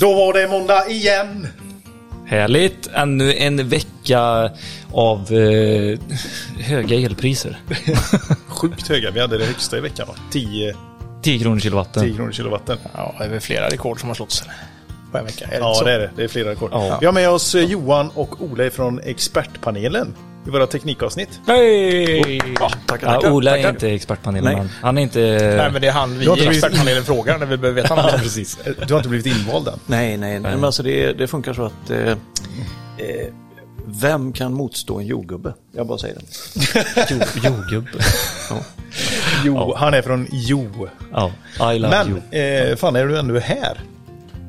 Då var det måndag igen. Härligt! Ännu en vecka av eh, höga elpriser. Sjukt höga. Vi hade det högsta i veckan va? 10, 10 kronor kilowatten. 10 kronor kilowatten. Ja, det är väl flera rekord som har slåtts på en vecka. Är det Ja, inte så? det är det. Det är flera rekord. Ja. Vi har med oss eh, Johan och Ole från expertpanelen i våra teknikavsnitt. Hej! Ja, tackar, Ja, tackar. Ola är tackar. inte expertpanelen. Nej. Han, är inte... Nej, men det är han vi i expertpanelen frågar när vi behöver veta Ja, något. precis. Du har inte blivit invald än. Nej, nej, nej. Men alltså det, det funkar så att eh, eh, vem kan motstå en jordgubbe? Jag bara säger det. Jo, jordgubbe. Ja. Jo, han är från Jo. Ja, I love you. Men, eh, fan är du ändå här?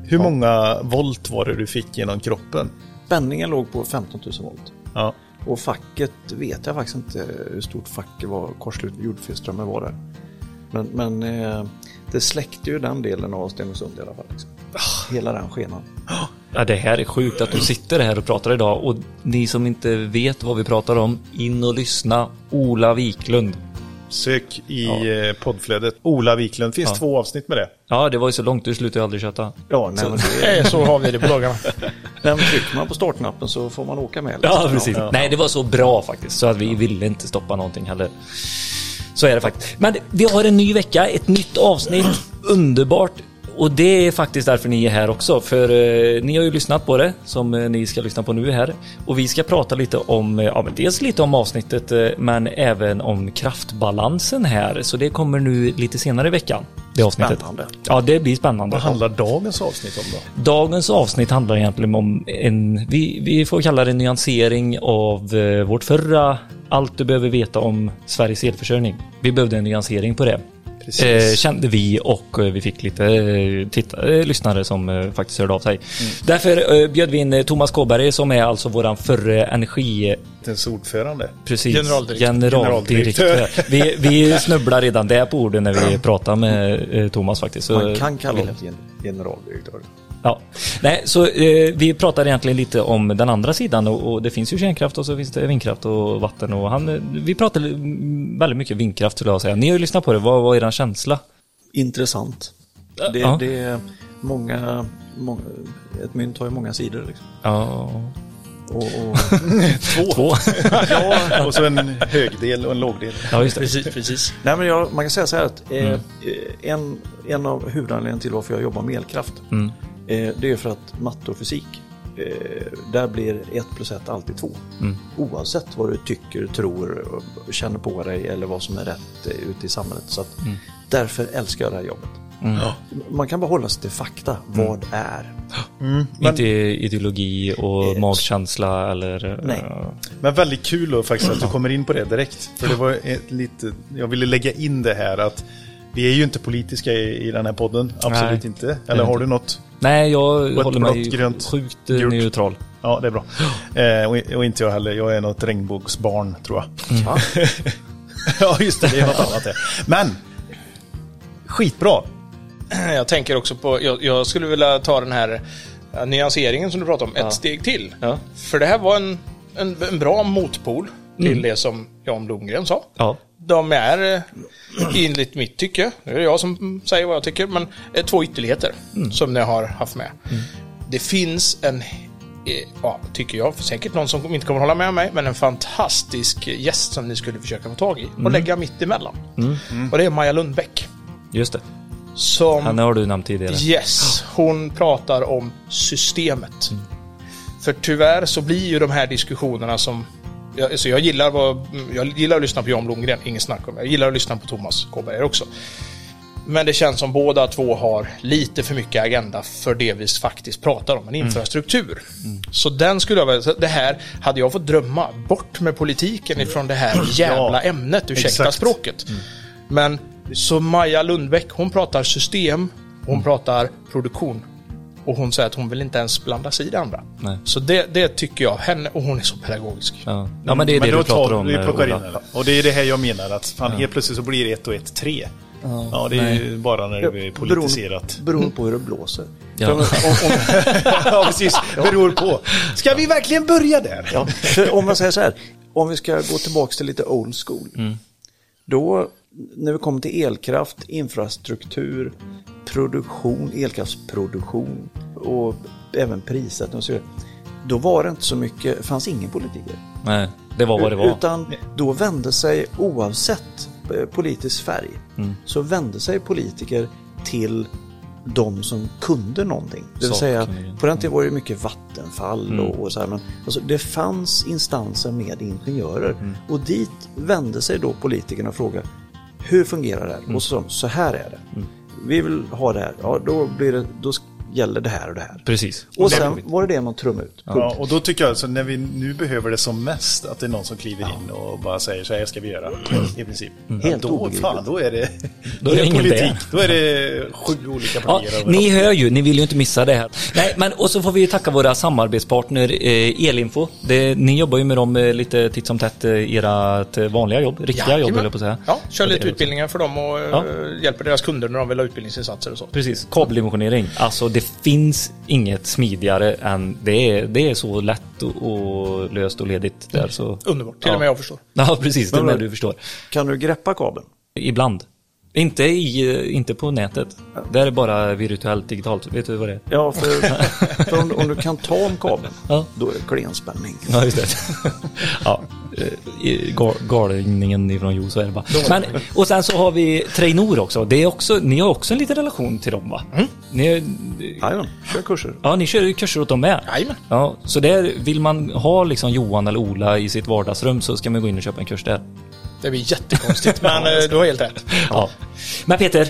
Hur många volt var det du fick genom kroppen? Spänningen låg på 15 000 volt. Ja. Och facket vet jag faktiskt inte hur stort facket var, korslut jordfelsströmmen var där. Men, men eh, det släckte ju den delen av Stenungsund i alla fall. Liksom. Hela den skenan. Ja, det här är sjukt att du sitter här och pratar idag och ni som inte vet vad vi pratar om, in och lyssna. Ola Wiklund. Sök i eh, poddflödet. Ola Wiklund. finns Ja. två avsnitt med det. Ja, det var ju så långt, du slutade aldrig köta. Ja, nej, men det, Så har vi det på dagarna. nej, men trycker man på startknappen så får man åka med. Ja, liksom. precis. Nej, det var så bra faktiskt, så att vi ville inte stoppa någonting heller. Så är det faktiskt. Men vi har en ny vecka, ett nytt avsnitt. Underbart. Och det är faktiskt därför ni är här också. För eh, ni har ju lyssnat på det, som eh, ni ska lyssna på nu här. Och vi ska prata lite om, eh, ja men dels lite om avsnittet, eh, men även om kraftbalansen här. Så det kommer nu lite senare i veckan. Det avsnittet. Spännande. Ja, det blir spännande. Vad handlar dagens avsnitt om då? Dagens avsnitt handlar egentligen om en, vi, vi får kalla det en nyansering av eh, vårt förra Allt du behöver veta om Sveriges elförsörjning. Vi behövde en nyansering på det. Precis. Eh, kände vi och eh, vi fick lite eh, titta, eh, lyssnare som eh, faktiskt hörde av sig. Mm. Därför eh, bjöd vi in Thomas Kåberg som är alltså våran förre energi... Dens ordförande. Precis, Generaldirektör. generaldirektör. vi, vi snubblar redan där på orden när vi pratar med eh, Thomas faktiskt. Så- Man kan kalla det gen- generaldirektör. Ja, nej, så eh, vi pratar egentligen lite om den andra sidan och, och det finns ju kärnkraft och så finns det vindkraft och vatten och han, eh, vi pratar mm, väldigt mycket vindkraft skulle jag säga. Ni har ju lyssnat på det, vad var er känsla? Intressant. Det, Ja. det är många, många, ett mynt har ju många sidor. Liksom. Ja, Och, och, Två. två. ja, och så en högdel och en lågdel. Ja, just det. Precis, precis. nej, men jag, man kan säga så här att eh, Mm. eh, en, en av huvudanledningarna till varför jag jobbar med elkraft Mm. Eh, det är för att matte och fysik eh, där blir 1 plus 1 alltid 2. Mm. Oavsett vad du tycker, tror, känner på dig eller vad som är rätt eh, ute i samhället. Så att, Mm. Därför älskar jag det här jobbet. Mm. Man kan bara hålla sig till fakta. Vad är? Men, Inte ideologi och magkänsla eller... Nej. eh, men väldigt kul då faktiskt att du kommer in på det direkt. För det var ett lite, jag ville lägga in det här att vi är ju inte politiska i, i den här podden. Absolut Nej, inte. Eller har inte. du något? Nej, jag Blått, håller mig grönt, sjukt gult. neutral. Ja, det är bra. Eh, och, och inte jag heller. Jag är något regnbågsbarn tror jag. Ja. ja, just det. Det är något annat det. Men! Skitbra! Jag tänker också på, jag, jag skulle vilja ta den här eh, nyanseringen som du pratade om, ett Ja. steg till. Ja. För det här var en, en, en bra motpol till Mm. det som Jan Blomgren sa. Ja. De är, eh, enligt mitt tycke, nu är det jag som säger vad jag tycker, men eh, två ytterligheter Mm. som ni har haft med. Det finns en, eh, ja, tycker jag, för säkert någon som inte kommer hålla med mig, men en fantastisk gäst som ni skulle försöka få tag i Mm. och lägga mitt emellan. Och det är Maja Lundbäck. Just det. Som Henne har du nämnt tidigare. Yes, hon pratar om systemet. För tyvärr så blir ju de här diskussionerna som... Jag, alltså jag, gillar vad, jag gillar att lyssna på Jan Blomgren, ingen snack om det. Jag gillar att lyssna på Thomas Kåberger också. Men det känns som båda två har lite för mycket agenda för det vi faktiskt pratar om, en infrastruktur. Så den skulle jag så det här, hade jag fått drömma, bort med politiken ifrån det här jävla ämnet, ursäkta exakt. språket. Men så Maja Lundbäck, hon pratar system, hon pratar produktion. Och hon säger att hon vill inte ens blanda sig i det andra. Nej. Så det, det tycker jag, henne, och hon är så pedagogisk. Ja. ja, men det är det då du pratar tar- om, Vi eh, plockar in det. Och det är det här jag menar att fan, helt plötsligt så blir ett och ett tre. Ja, det är ju bara när det blir politiserat. Beroende, beroende på hur det blåser. Ja. För om, om, ja, precis. Beror på. Ska vi verkligen börja där? ja, för om man säger så här, om vi ska gå tillbaka till lite old school. Då, när vi kommer till elkraft, infrastruktur, produktion, elkraftsproduktion. och även prissättning och så vidare. Då var det inte så mycket, fanns ingen politiker. Nej, det var vad det var. Utan då vände sig, oavsett eh, politisk färg, Mm. så vände sig politiker till de som kunde någonting. Det vill säga, på den tiden var det mycket Vattenfall Mm. och, och så här, men alltså, det fanns instanser med ingenjörer. Mm. Och dit vände sig då politikerna och frågade, hur fungerar det här? Mm. Och så sa de, så här är det. Vi vill ha det här, ja då, blir det, då gäller det här och det här. Precis. Och sen var det det man trummade ut. Ja, och då tycker jag, så när vi nu behöver det som mest, att det är någon som kliver in och bara säger så här ska vi göra, i princip. Helt då, fan, då är det, Då är det ingen politik. det. Då är det sju olika Ja, partier. ni hör ju, ni vill ju inte missa det här. Nej, men och så får vi ju tacka våra samarbetspartner eh, Elinfo. Det, ni jobbar ju med dem eh, lite titt som tätt eh, ert eh, vanliga jobb, riktiga jobb höll jag på att säga. Ja, kör lite utbildningar för dem och Ja. hjälper deras kunder när de vill ha utbildningsinsatser och så. Precis, kabeldimensionering. Alltså det finns inget smidigare än det är, det är så lätt och, och löst och ledigt där så. Underbart, till Ja. och med jag förstår. Ja, precis, det är Men- det du förstår. Kan du greppa kabeln? Ibland. Inte, i, inte på nätet. Där är bara virtuellt digitalt. Vet du vad det är? Ja, för, för om, om du kan ta om kabeln, Ja. då är det klenspänning. Ja, just det. ja, galningen ifrån Jo, så. Men, och sen så har vi Trainor också. Det är också. Ni har också en liten relation till dem va? Ni, Jajamän, kör kurser. ja, ni kör ju kurser åt dem med. Jajamän. Ja, så där vill man ha liksom Johan eller Ola i sitt vardagsrum så ska man gå in och köpa en kurs där. Det blir jättekonstigt, men eh, du har helt rätt. Ja. Men Peter,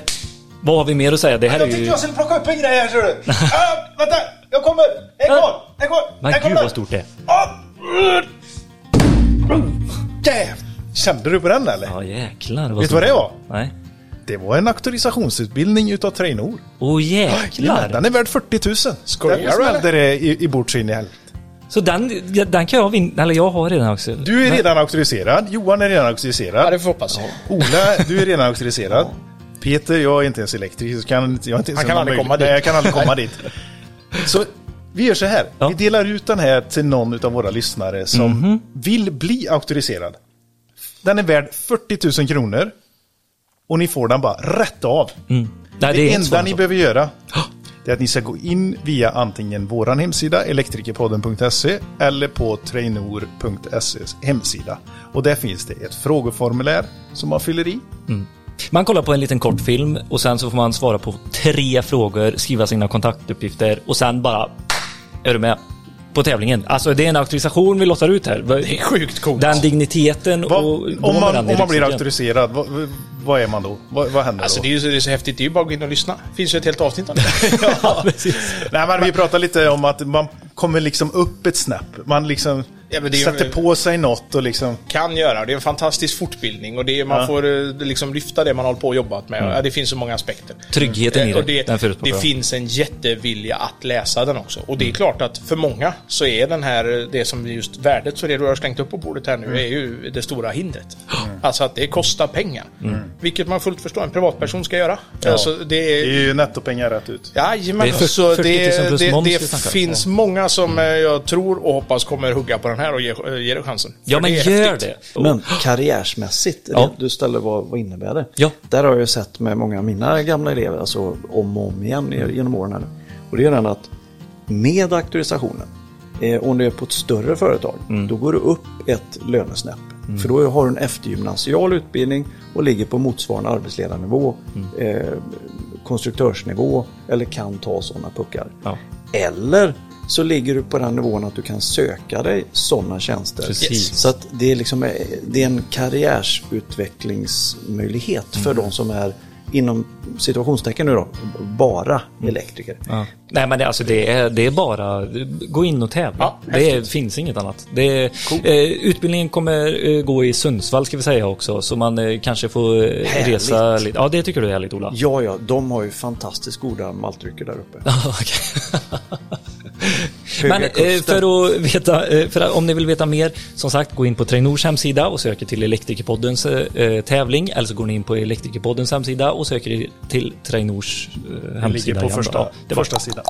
vad har vi mer att säga? Det här är ju... skulle plocka upp en grej här, ser du. ah, vänta, jag kommer! Häng kvar! Häng kvar! Men Jag gud kommer! vad stort det är. Jävlar! Kände du på den eller? Ja jäklar. Vet du vad det var? Nej. Det var en auktorisationsutbildning utav Trainor. Åh Ja, jäklar. den är värd 40 000. Skojar du, smällde det i, i bort in i helvete. Så den, ja, den kan jag vinna, eller jag har redan också. Du är redan auktoriserad. Johan är redan auktoriserad. Ja, det får hoppas. Ola, du är redan auktoriserad. Peter, jag är inte ens elektriker. Så kan, jag inte ens Han kan aldrig möjlighet- komma dit. Nej, jag kan aldrig komma dit. Så vi gör så här. Ja. Vi delar ut den här till någon av våra lyssnare som Mhm. vill bli auktoriserad. Den är värd 40 000 kronor. Och ni får den bara rätt av. Mm. Nej, Det, det enda ni så. behöver göra det är att ni ska gå in via antingen våran hemsida elektrikerpodden.se eller på trainor.ses hemsida. Och där finns det ett frågeformulär som man fyller i. Man kollar på en liten kort film och sen så får man svara på tre frågor, skriva sina kontaktuppgifter och sen bara är du med på tävlingen. Alltså det är en auktorisation vi lottar ut här. Det är sjukt coolt. Den digniteten Vad, och om, man, om man blir auktoriserad, vad, vad är man då? Vad, vad händer Alltså då? det är ju så, det är så häftigt, det är ju bara att gå in och lyssna. Det finns ju ett helt avsnitt om det. Ja, precis. Nej, men vi pratar lite om att man kommer liksom upp ett snäpp. Man liksom Ja, men det är ju- sätter på sig något och liksom... kan göra. Det är en fantastisk fortbildning och det man Ja. får eh, liksom lyfta det man håller på och jobbat med. Ja, det finns så många aspekter. Tryggheten i Eh, och det, det, den det finns en jättevilja att läsa den också. Och det är klart att för många så är den här, det som just värdet, så det du har slängt upp på bordet här nu, är ju det stora hindret. Alltså att det kostar pengar. Vilket man fullt förstår en privatperson ska göra. Alltså det är, Det är ju nettopengar rätt ut. Jajamän, Det är för- så 40 000 det, det, det finns många som eh, jag tror och hoppas kommer hugga på den här och ge, eh, ge det chansen. Ja För men det gör häftigt. det. Men karriärsmässigt, Ja. du ställer vad, vad innebär det? Ja. Där har jag sett med många av mina gamla elever, alltså om och om igen genom åren. Här. Och det är den att med auktorisationen, eh, om du är på ett större företag, då går du upp ett lönesnäpp. För då har du en eftergymnasial utbildning och ligger på motsvarande arbetsledarnivå, eh, konstruktörsnivå eller kan ta sådana puckar. Ja. Eller så ligger du på den nivån att du kan söka dig sådana tjänster. Precis. Så att det är, liksom, eh, det är en karriärsutvecklingsmöjlighet för de som är inom situationstecken nu då, bara elektriker. Ja. Nej men det, alltså det, är, det är bara gå in och tävla. Ja, det är, finns inget annat. Det är, eh, utbildningen kommer eh, gå i Sundsvall ska vi säga också. Så man eh, kanske får eh, Härligt. resa lite. Ja det tycker du är härligt Ola. Ja, ja, de har ju fantastiskt goda maltdrycker där uppe. Men eh, för att veta, eh, för att, om ni vill veta mer, som sagt, gå in på Trainors hemsida och söker till Elektrikerpoddens eh, tävling. Eller så går ni in på Elektrikerpoddens hemsida och söker till Trainors eh, Den hemsida. ligger på igen. första, Ja, det var första sidan.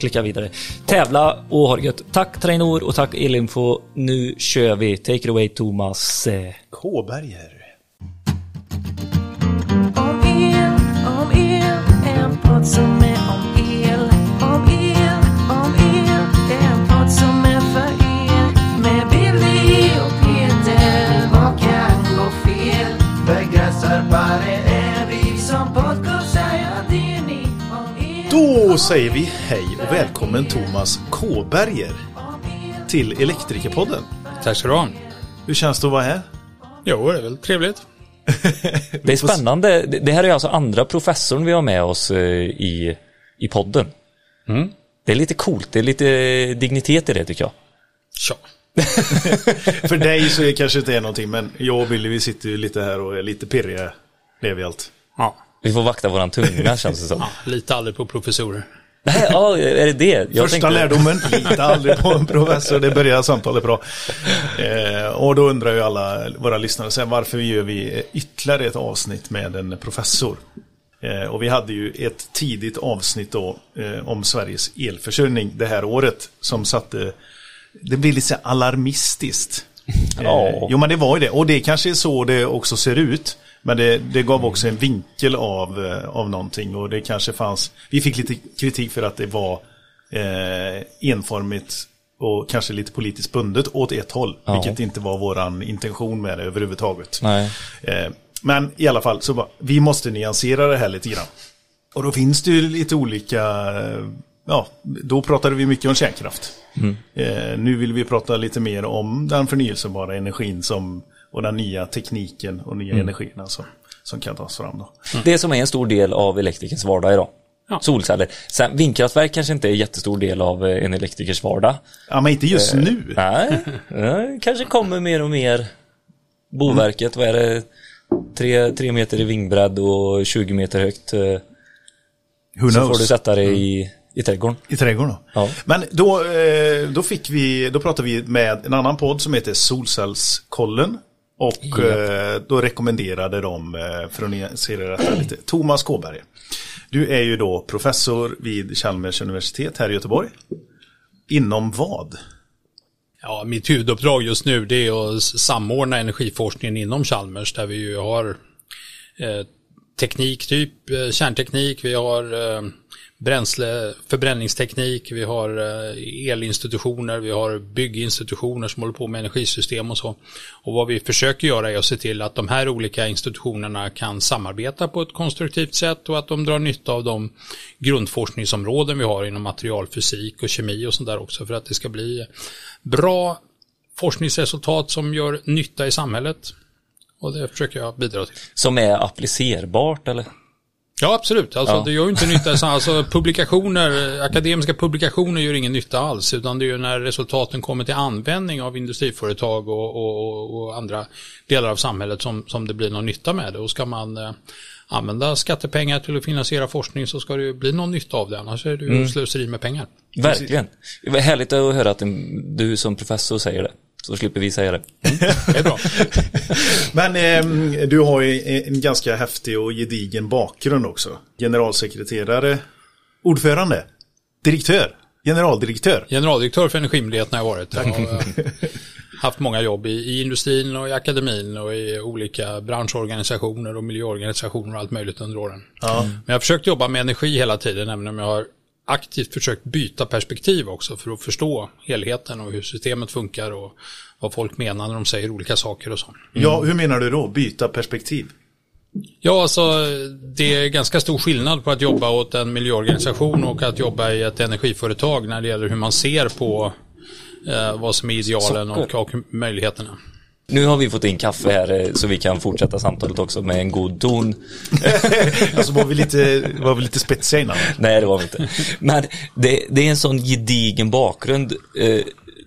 Klicka vidare. Tävla och ha det gött. Tack Trainor och tack Elinfo. Nu kör vi. Take it away Thomas. Eh, K-berger. Om el, om el, en podd som säger vi hej och välkommen Thomas Kåberger till Elektrikerpodden. Tack ska du ha. Hur känns det att vara här? Jo, det är väl trevligt. Det är spännande. Det här är alltså andra professorn vi har med oss eh, i, i podden. Mm. Det är lite coolt, det är lite dignitet i det tycker jag. Ja. För dig så är det kanske inte är någonting, men jag och Billy vi sitter ju lite här och är lite pirriga. Det är vi allt. Ja. Vi får vakta våran tunga känns det som. ja. Lita aldrig på professorer. Nej, ja, är det det? Jag Första lärdomen, lita aldrig på en professor, det börjar samtalet bra. Eh, och då undrar ju alla våra lyssnare, så här, varför gör vi ytterligare ett avsnitt med en professor? Eh, och vi hade ju ett tidigt avsnitt då eh, om Sveriges elförsörjning det här året som satte, det blir lite så alarmistiskt. Eh, Ja. jo men det var ju det, och det kanske är så det också ser ut. Men det, det gav också en vinkel av, eh, av någonting och det kanske fanns, vi fick lite kritik för att det var eh, enformigt och kanske lite politiskt bundet åt ett håll. Ja. Vilket inte var våran intention med det överhuvudtaget. Nej. Eh, men i alla fall, så bara, vi måste nyansera det här lite grann. Och då finns det ju lite olika, eh, ja, då pratade vi mycket om kärnkraft. Eh, nu vill vi prata lite mer om den förnyelsebara energin som, och den nya tekniken och nya energierna som, som kan tas fram. Då. Det som är en stor del av elektrikers vardag idag. Ja. Solceller. Sen vindkraftverk kanske inte är en jättestor del av eh, en elektrikers vardag. Ja, men inte just nu. Nej, ja, kanske kommer mer och mer. Boverket, vad är det? Tre, tre meter i vingbredd och 20 meter högt. eh, Who Så knows? får du sätta det i, i trädgården. I trädgården då? Ja. Men då, eh, då fick vi, då pratade vi med en annan podd som heter Solcellskollen. Och Ja. eh, då rekommenderade de, eh, för att nyansera detta lite, Thomas Kåberg. Du är ju då professor vid Chalmers universitet här i Göteborg. Inom vad? Ja, mitt huvuduppdrag just nu det är att samordna energiforskningen inom Chalmers där vi ju har eh, teknik, typ eh, kärnteknik, vi har eh, bränsleförbränningsteknik, vi har eh, elinstitutioner, vi har bygginstitutioner som håller på med energisystem och så. Och vad vi försöker göra är att se till att de här olika institutionerna kan samarbeta på ett konstruktivt sätt och att de drar nytta av de grundforskningsområden vi har inom materialfysik och kemi och sånt där också för att det ska bli bra forskningsresultat som gör nytta i samhället. Och det försöker jag bidra till. Som är applicerbart eller? Ja, absolut. Alltså, Ja. Det gör ju inte nytta. Alltså, publikationer, akademiska publikationer gör ingen nytta alls. Utan det är ju när resultaten kommer till användning av industriföretag och, och, och andra delar av samhället som, som det blir någon nytta med det. Och ska man eh, använda skattepengar till att finansiera forskning så ska det ju bli någon nytta av det. Annars är det ju slöseri med pengar. Verkligen. Det var härligt att höra att du som professor säger det. Så slipper vi säga det. Det är bra. Men eh, du har ju en ganska häftig och gedigen bakgrund också. Generalsekreterare, ordförande, direktör, generaldirektör. Generaldirektör för Energimyndigheten har jag varit. Jag har eh, haft många jobb i, i industrin och i akademin och i olika branschorganisationer och miljöorganisationer och allt möjligt under åren. Ja. Men jag har försökt jobba med energi hela tiden, även om jag har aktivt försökt byta perspektiv också för att förstå helheten och hur systemet funkar och vad folk menar när de säger olika saker och så. ja, hur menar du då? Byta perspektiv? Ja, alltså det är ganska stor skillnad på att jobba åt en miljöorganisation och att jobba i ett energiföretag när det gäller hur man ser på eh, vad som är idealen och, och möjligheterna. Nu har vi fått in kaffe här eh, så vi kan fortsätta samtalet också med en god ton. Alltså var vi lite, var vi lite spetsiga innan? Nej, det var vi inte. Men det, det är en sån gedigen bakgrund, eh,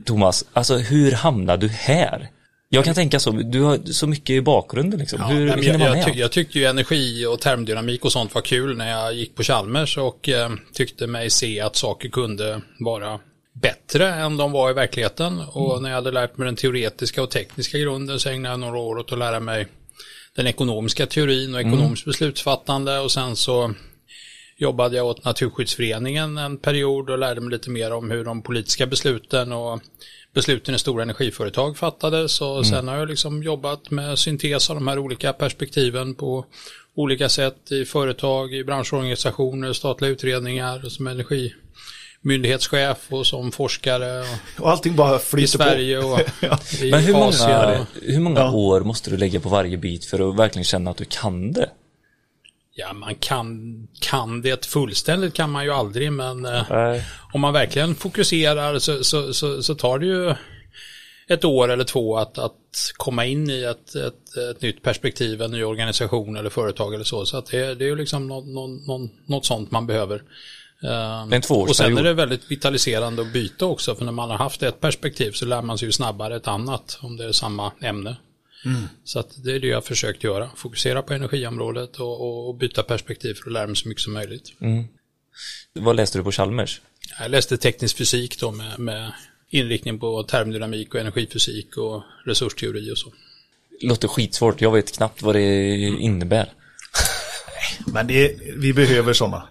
Thomas. Alltså, hur hamnade du här? Jag kan tänka så, du har så mycket i bakgrunden liksom. Ja, hur nej, hinner jag, man jag, med? ty, jag tyckte ju energi och termdynamik och sånt var kul när jag gick på Chalmers och eh, tyckte mig se att saker kunde vara bättre än de var i verkligheten. Och när jag hade lärt mig den teoretiska och tekniska grunden så ägnade jag några år åt att lära mig den ekonomiska teorin och ekonomiskt beslutsfattande. Och sen så jobbade jag åt Naturskyddsföreningen en period och lärde mig lite mer om hur de politiska besluten och besluten i stora energiföretag fattades. Och sen har jag liksom jobbat med syntes av de här olika perspektiven på olika sätt i företag, i branschorganisationer, statliga utredningar som energimyndighetschef och som forskare och Och allting bara i flyter på. Sverige och i Men hur många, hur många Ja. år måste du lägga på varje bit för att verkligen känna att du kan det? Ja, man kan, kan det fullständigt kan man ju aldrig, men eh, om man verkligen fokuserar så, så, så, så tar det ju ett år eller två att, att komma in i ett, ett, ett nytt perspektiv, en ny organisation eller företag eller så. Så att det, det är ju liksom något, något, något sånt man behöver. Eh, en och sen är det väldigt vitaliserande att byta också, för när man har haft ett perspektiv så lär man sig ju snabbare ett annat om det är samma ämne. Så att det är det jag har försökt göra, fokusera på energiområdet och, och, och byta perspektiv för att lära mig så mycket som möjligt. Vad läste du på Chalmers? Jag läste teknisk fysik då med, med inriktning på termodynamik och energifysik och resursteori och så. Låter skitsvårt, jag vet knappt vad det innebär. Men det, vi behöver sådana.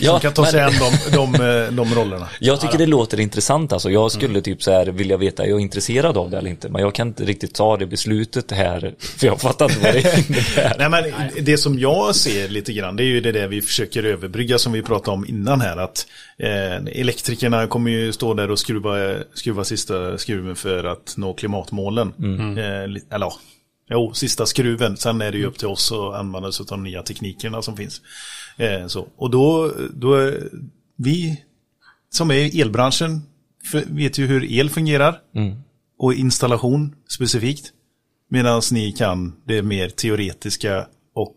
Ja, Som kan ta sig men- an de, de, eh, de rollerna. Jag tycker det låter intressant alltså. Jag skulle Mm. typ så här vilja veta, är jag intresserad av det eller inte? Men jag kan inte riktigt ta det beslutet här, för jag fattar inte vad det innebär. Nej men det som jag ser lite grann det är ju det där vi försöker överbrygga som vi pratade om innan här att eh, elektrikerna kommer ju stå där och skruva, skruva sista skruven för att nå klimatmålen. Eh, li- eller ja, jo, sista skruven. Sen är det ju upp till oss att använda oss av de nya teknikerna som finns. Eh, så. Och då, då vi som är i elbranschen vet ju hur el fungerar. Och installation specifikt. Medan ni kan det mer teoretiska och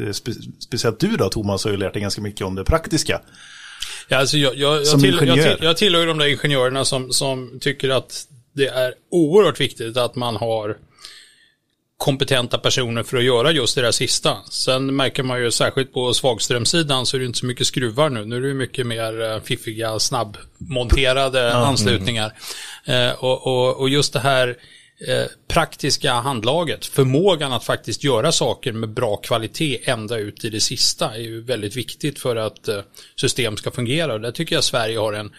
eh, spe, speciellt du då Thomas har ju lärt dig ganska mycket om det praktiska. Ja, alltså jag, jag, jag, till, jag, till, jag tillhör de där ingenjörerna som, som tycker att det är oerhört viktigt att man har kompetenta personer för att göra just det där sista. Sen märker man ju särskilt på svagströmsidan så är det inte så mycket skruvar nu. Nu är det mycket mer eh, fiffiga, snabbmonterade anslutningar. Eh, och, och, och just det här eh, praktiska handlaget, förmågan att faktiskt göra saker med bra kvalitet ända ut i det sista är ju väldigt viktigt för att system ska fungera. Och där tycker jag Sverige har en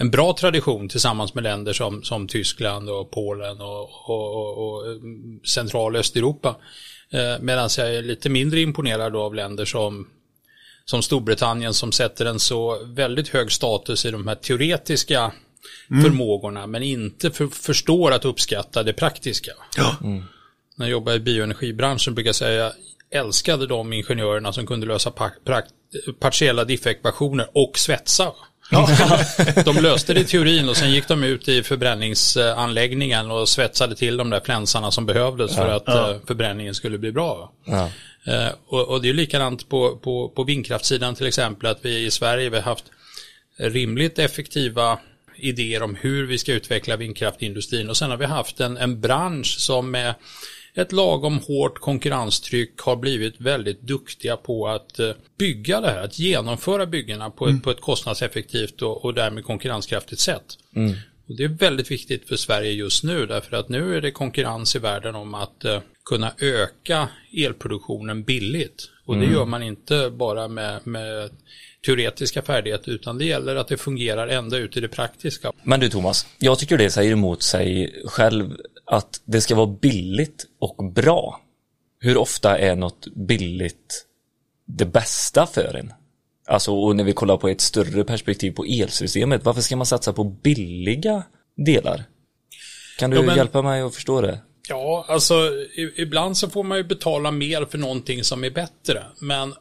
en bra tradition tillsammans med länder som, som Tyskland och Polen och, och, och, och mm, central och Östeuropa. Eh, Medan jag är lite mindre imponerad av länder som, som Storbritannien som sätter en så väldigt hög status i de här teoretiska förmågorna men inte för, förstår att uppskatta det praktiska. Ja. När jag jobbade i bioenergibranschen brukar jag säga jag älskade de ingenjörerna som kunde lösa partiella diffekvationer och svetsa. de löste det i teorin och sen gick de ut i förbränningsanläggningen och svetsade till de där flänsarna som behövdes för att eh, förbränningen skulle bli bra. Ja. Eh, och, och det är likadant på, på, på vindkraftssidan till exempel att vi i Sverige har haft rimligt effektiva idéer om hur vi ska utveckla vindkraftindustrin. Och sen har vi haft en, en bransch som med ett lagom hårt konkurrenstryck har blivit väldigt duktiga på att eh, bygga det här, att genomföra byggena på, ett, på ett kostnadseffektivt och, och därmed konkurrenskraftigt sätt. Och det är väldigt viktigt för Sverige just nu därför att nu är det konkurrens i världen om att eh, kunna öka elproduktionen billigt. Och det gör man inte bara med, med teoretiska färdigheter utan det gäller att det fungerar ända ut i det praktiska. Men du Thomas, jag tycker det säger emot sig själv att det ska vara billigt och bra. Hur ofta är något billigt det bästa för en? Alltså, och när vi kollar på ett större perspektiv på elsystemet, varför ska man satsa på billiga delar? Kan du Ja, men- hjälpa mig att förstå det? Ja, alltså ibland så får man ju betala mer för någonting som är bättre. Men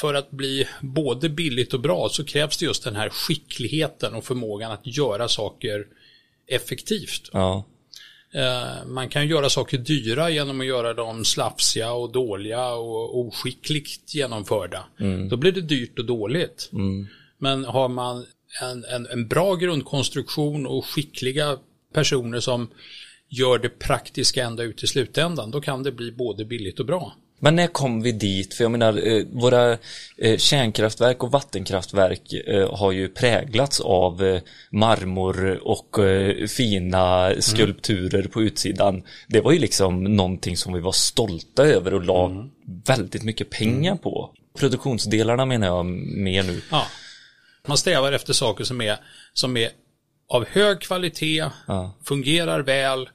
för att bli både billigt och bra så krävs det just den här skickligheten och förmågan att göra saker effektivt. Ja, Eh, Man kan göra saker dyra genom att göra dem slafsiga och dåliga och oskickligt genomförda. Då blir det dyrt och dåligt. Men har man en, en, en bra grundkonstruktion och skickliga personer som gör det praktiska ända ut i slutändan, då kan det bli både billigt och bra. Men när kom vi dit? För jag menar, eh, våra eh, kärnkraftverk och vattenkraftverk eh, har ju präglats av marmor och fina skulpturer på utsidan. Det var ju liksom någonting som vi var stolta över och la väldigt mycket pengar på. Produktionsdelarna menar jag mer nu. Ja. Man strävar efter saker som är, som är av hög kvalitet, Ja. fungerar väl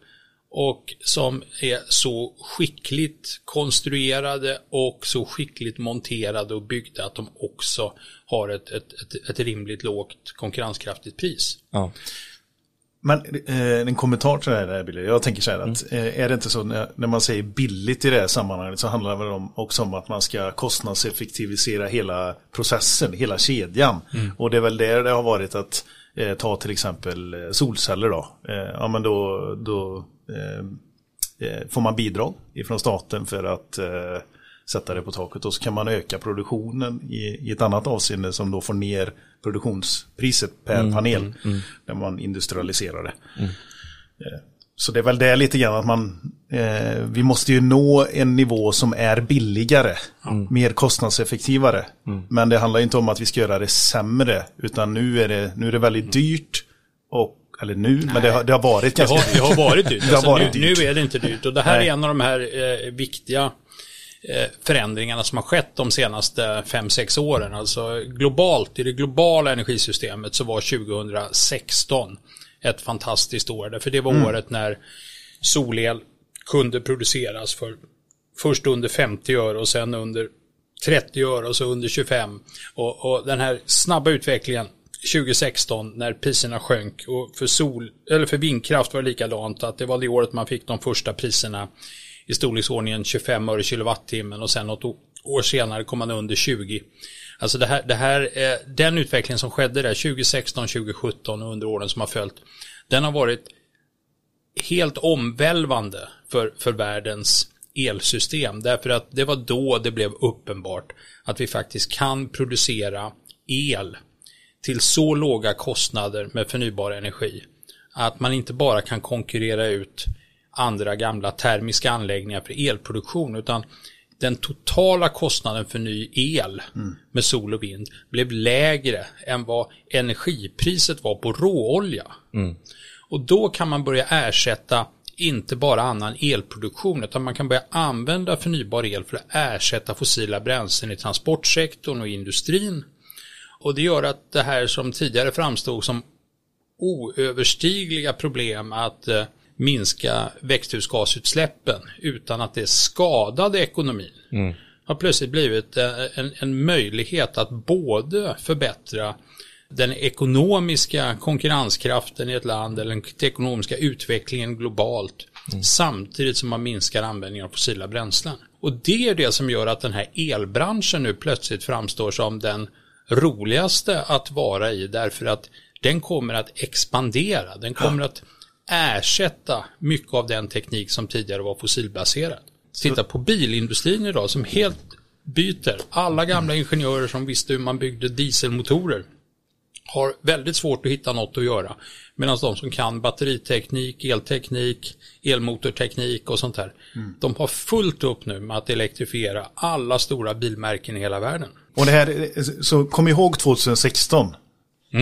och som är så skickligt konstruerade och så skickligt monterade och byggda att de också har ett, ett, ett, ett rimligt lågt konkurrenskraftigt pris. Ja. Men eh, en kommentar till det här Billy. Jag tänker så här att eh, är det inte så när, när man säger billigt i det här sammanhanget så handlar det väl om, också om att man ska kostnadseffektivisera hela processen, hela kedjan. Och det är väl där det har varit att eh, ta till exempel eh, solceller då. Eh, ja men då, då får man bidrag ifrån staten för att eh, sätta det på taket och så kan man öka produktionen i, i ett annat avseende som då får ner produktionspriset per panel när man industrialiserar det. Eh, Så det är väl det lite grann att man, eh, vi måste ju nå en nivå som är billigare, mer kostnadseffektivare. Men det handlar inte om att vi ska göra det sämre, utan nu är det, nu är det väldigt dyrt. Och, eller nu, men det har, det har varit Det ganska har, dyrt. det har varit dyrt. Det har Alltså, varit nu, dyrt. nu är det inte dyrt. Och det här Nej. är en av de här eh, viktiga eh, förändringarna som har skett de senaste 5-6 åren. Alltså globalt, i det globala energisystemet så var 2016 ett fantastiskt år. Därför det var Mm. året när solel kunde produceras för först under 50 öre och sen under 30 öre och så under 25. Och, och den här snabba utvecklingen 2016 när priserna sjönk och för, sol, eller för vindkraft var det likadant att det var det året man fick de första priserna i storleksordningen 25 öre kilowattimmen och sen något år senare kom man under 20. Alltså det här, det här, den utveckling som skedde där 2016, 2017 och under åren som har följt, den har varit helt omvälvande för, för världens elsystem. Därför att det var då det blev uppenbart att vi faktiskt kan producera el till så låga kostnader med förnybar energi att man inte bara kan konkurrera ut andra gamla termiska anläggningar för elproduktion utan den totala kostnaden för ny el med sol och vind blev lägre än vad energipriset var på råolja. Och då kan man börja ersätta inte bara annan elproduktion utan man kan börja använda förnybar el för att ersätta fossila bränslen i transportsektorn och i industrin. Och det gör att det här som tidigare framstod som oöverstigliga problem att eh, minska växthusgasutsläppen utan att det skadade ekonomin har plötsligt blivit eh, en, en möjlighet att både förbättra den ekonomiska konkurrenskraften i ett land eller den ekonomiska utvecklingen globalt samtidigt som man minskar användningen av fossila bränslen. Och det är det som gör att den här elbranschen nu plötsligt framstår som den roligaste att vara i därför att den kommer att expandera. Den kommer att ersätta mycket av den teknik som tidigare var fossilbaserad. Titta på bilindustrin idag som helt byter. Alla gamla ingenjörer som visste hur man byggde dieselmotorer har väldigt svårt att hitta något att göra. Medan de som kan batteriteknik, elteknik, elmotorteknik och sånt där. De har fullt upp nu med att elektrifiera alla stora bilmärken i hela världen. Och det här, så kom ihåg 2016.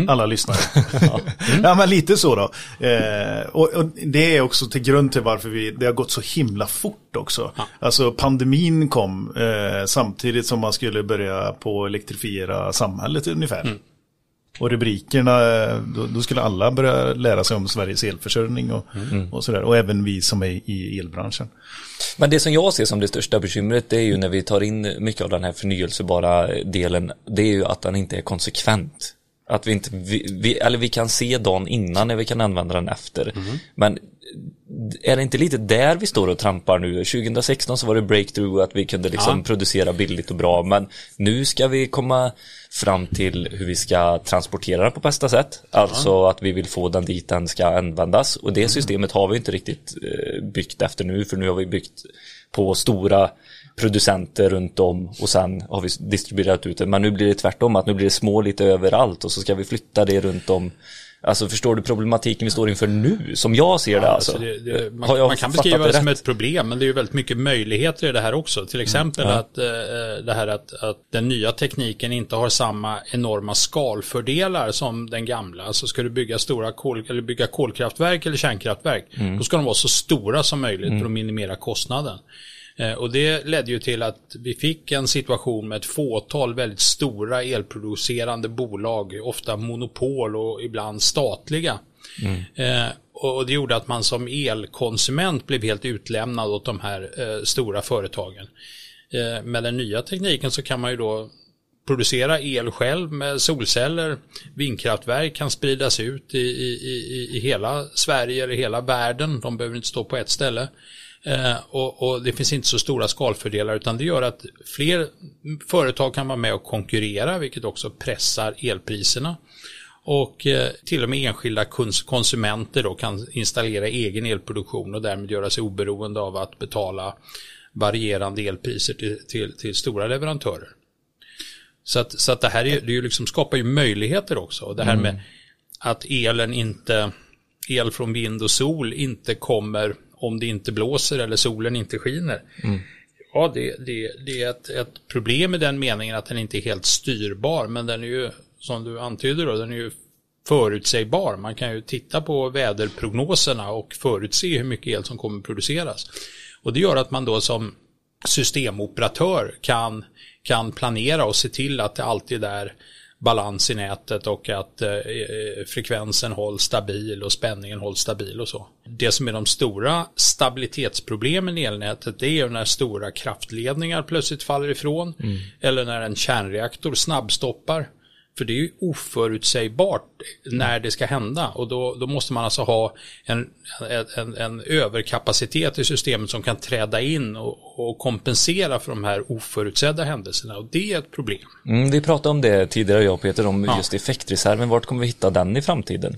Alla lyssnare. ja. men lite så då. Eh, och, och det är också till grund till varför vi, det har gått så himla fort också. Alltså pandemin kom eh, samtidigt som man skulle börja på elektrifiera samhället ungefär. Och rubrikerna, eh, då, då skulle alla börja lära sig om Sveriges elförsörjning och, och sådär. Och även vi som är i elbranschen. Men det som jag ser som det största bekymret det är ju när vi tar in mycket av den här förnyelsebara delen. Det är ju att den inte är konsekvent. Att vi inte, vi, vi, eller vi kan se dagen innan när vi kan använda den efter. Men är det inte lite där vi står och trampar nu? 2016 så var det breakthrough att vi kunde liksom Ja. producera billigt och bra. Men nu ska vi komma fram till hur vi ska transportera den på bästa sätt. Alltså att vi vill få den dit den ska användas. Och det systemet har vi inte riktigt eh, byggt efter nu. För nu har vi byggt på stora producenter runt om och sen har vi distribuerat ut det. Men nu blir det tvärtom, att nu blir det små lite överallt och så ska vi flytta det runt om. Alltså förstår du problematiken vi står inför nu? Som jag ser det alltså. Alltså det, det, man, man kan beskriva det, som rätt? ett problem, men det är ju väldigt mycket möjligheter i det här också. Till exempel Ja. att eh, det här att, att den nya tekniken inte har samma enorma skalfördelar som den gamla. Alltså ska du bygga stora kol, eller bygga kolkraftverk eller kärnkraftverk, Mm. då ska de vara så stora som möjligt för att minimera kostnaden. Eh, Och det ledde ju till att vi fick en situation med ett fåtal väldigt stora elproducerande bolag, ofta monopol och ibland statliga. Eh, och det gjorde att man som elkonsument blev helt utlämnad åt de här eh, stora företagen. Eh, med den nya tekniken så kan man ju då producera el själv med solceller. Vindkraftverk kan spridas ut i, i, i, i hela Sverige eller hela världen. De behöver inte stå på ett ställe. Eh, och, och, det finns inte så stora skalfördelar utan det gör att fler företag kan vara med och konkurrera vilket också pressar elpriserna. Och eh, till och med enskilda kons konsumenter då kan installera egen elproduktion och därmed göra sig oberoende av att betala varierande elpriser till, till, till stora leverantörer. Så att, så att det här är, det är liksom, skapar ju möjligheter också. Och det här mm. med att elen inte, el från vind och sol inte kommer om det inte blåser eller solen inte skiner. Mm. Ja, det, det, det är ett, ett, problem i den meningen att den inte är helt styrbar, men den är ju, som du antyder då, den är ju förutsägbar. Man kan ju titta på väderprognoserna och förutse hur mycket el som kommer produceras. Och det gör att man då som systemoperatör kan, kan planera och se till att det alltid är balans i nätet och att eh, eh, frekvensen hålls stabil och spänningen hålls stabil och så. Det som är de stora stabilitetsproblemen i elnätet det är när stora kraftledningar plötsligt faller ifrån mm. eller när en kärnreaktor snabbstoppar. För det är ju oförutsägbart när det ska hända och då, då måste man alltså ha en, en, en, överkapacitet i systemet som kan träda in och, och, kompensera för de här oförutsedda händelserna och det är ett problem. Mm, vi pratade om det tidigare jag och Peter om ja. just effektreserven. Vart kommer vi hitta den i framtiden?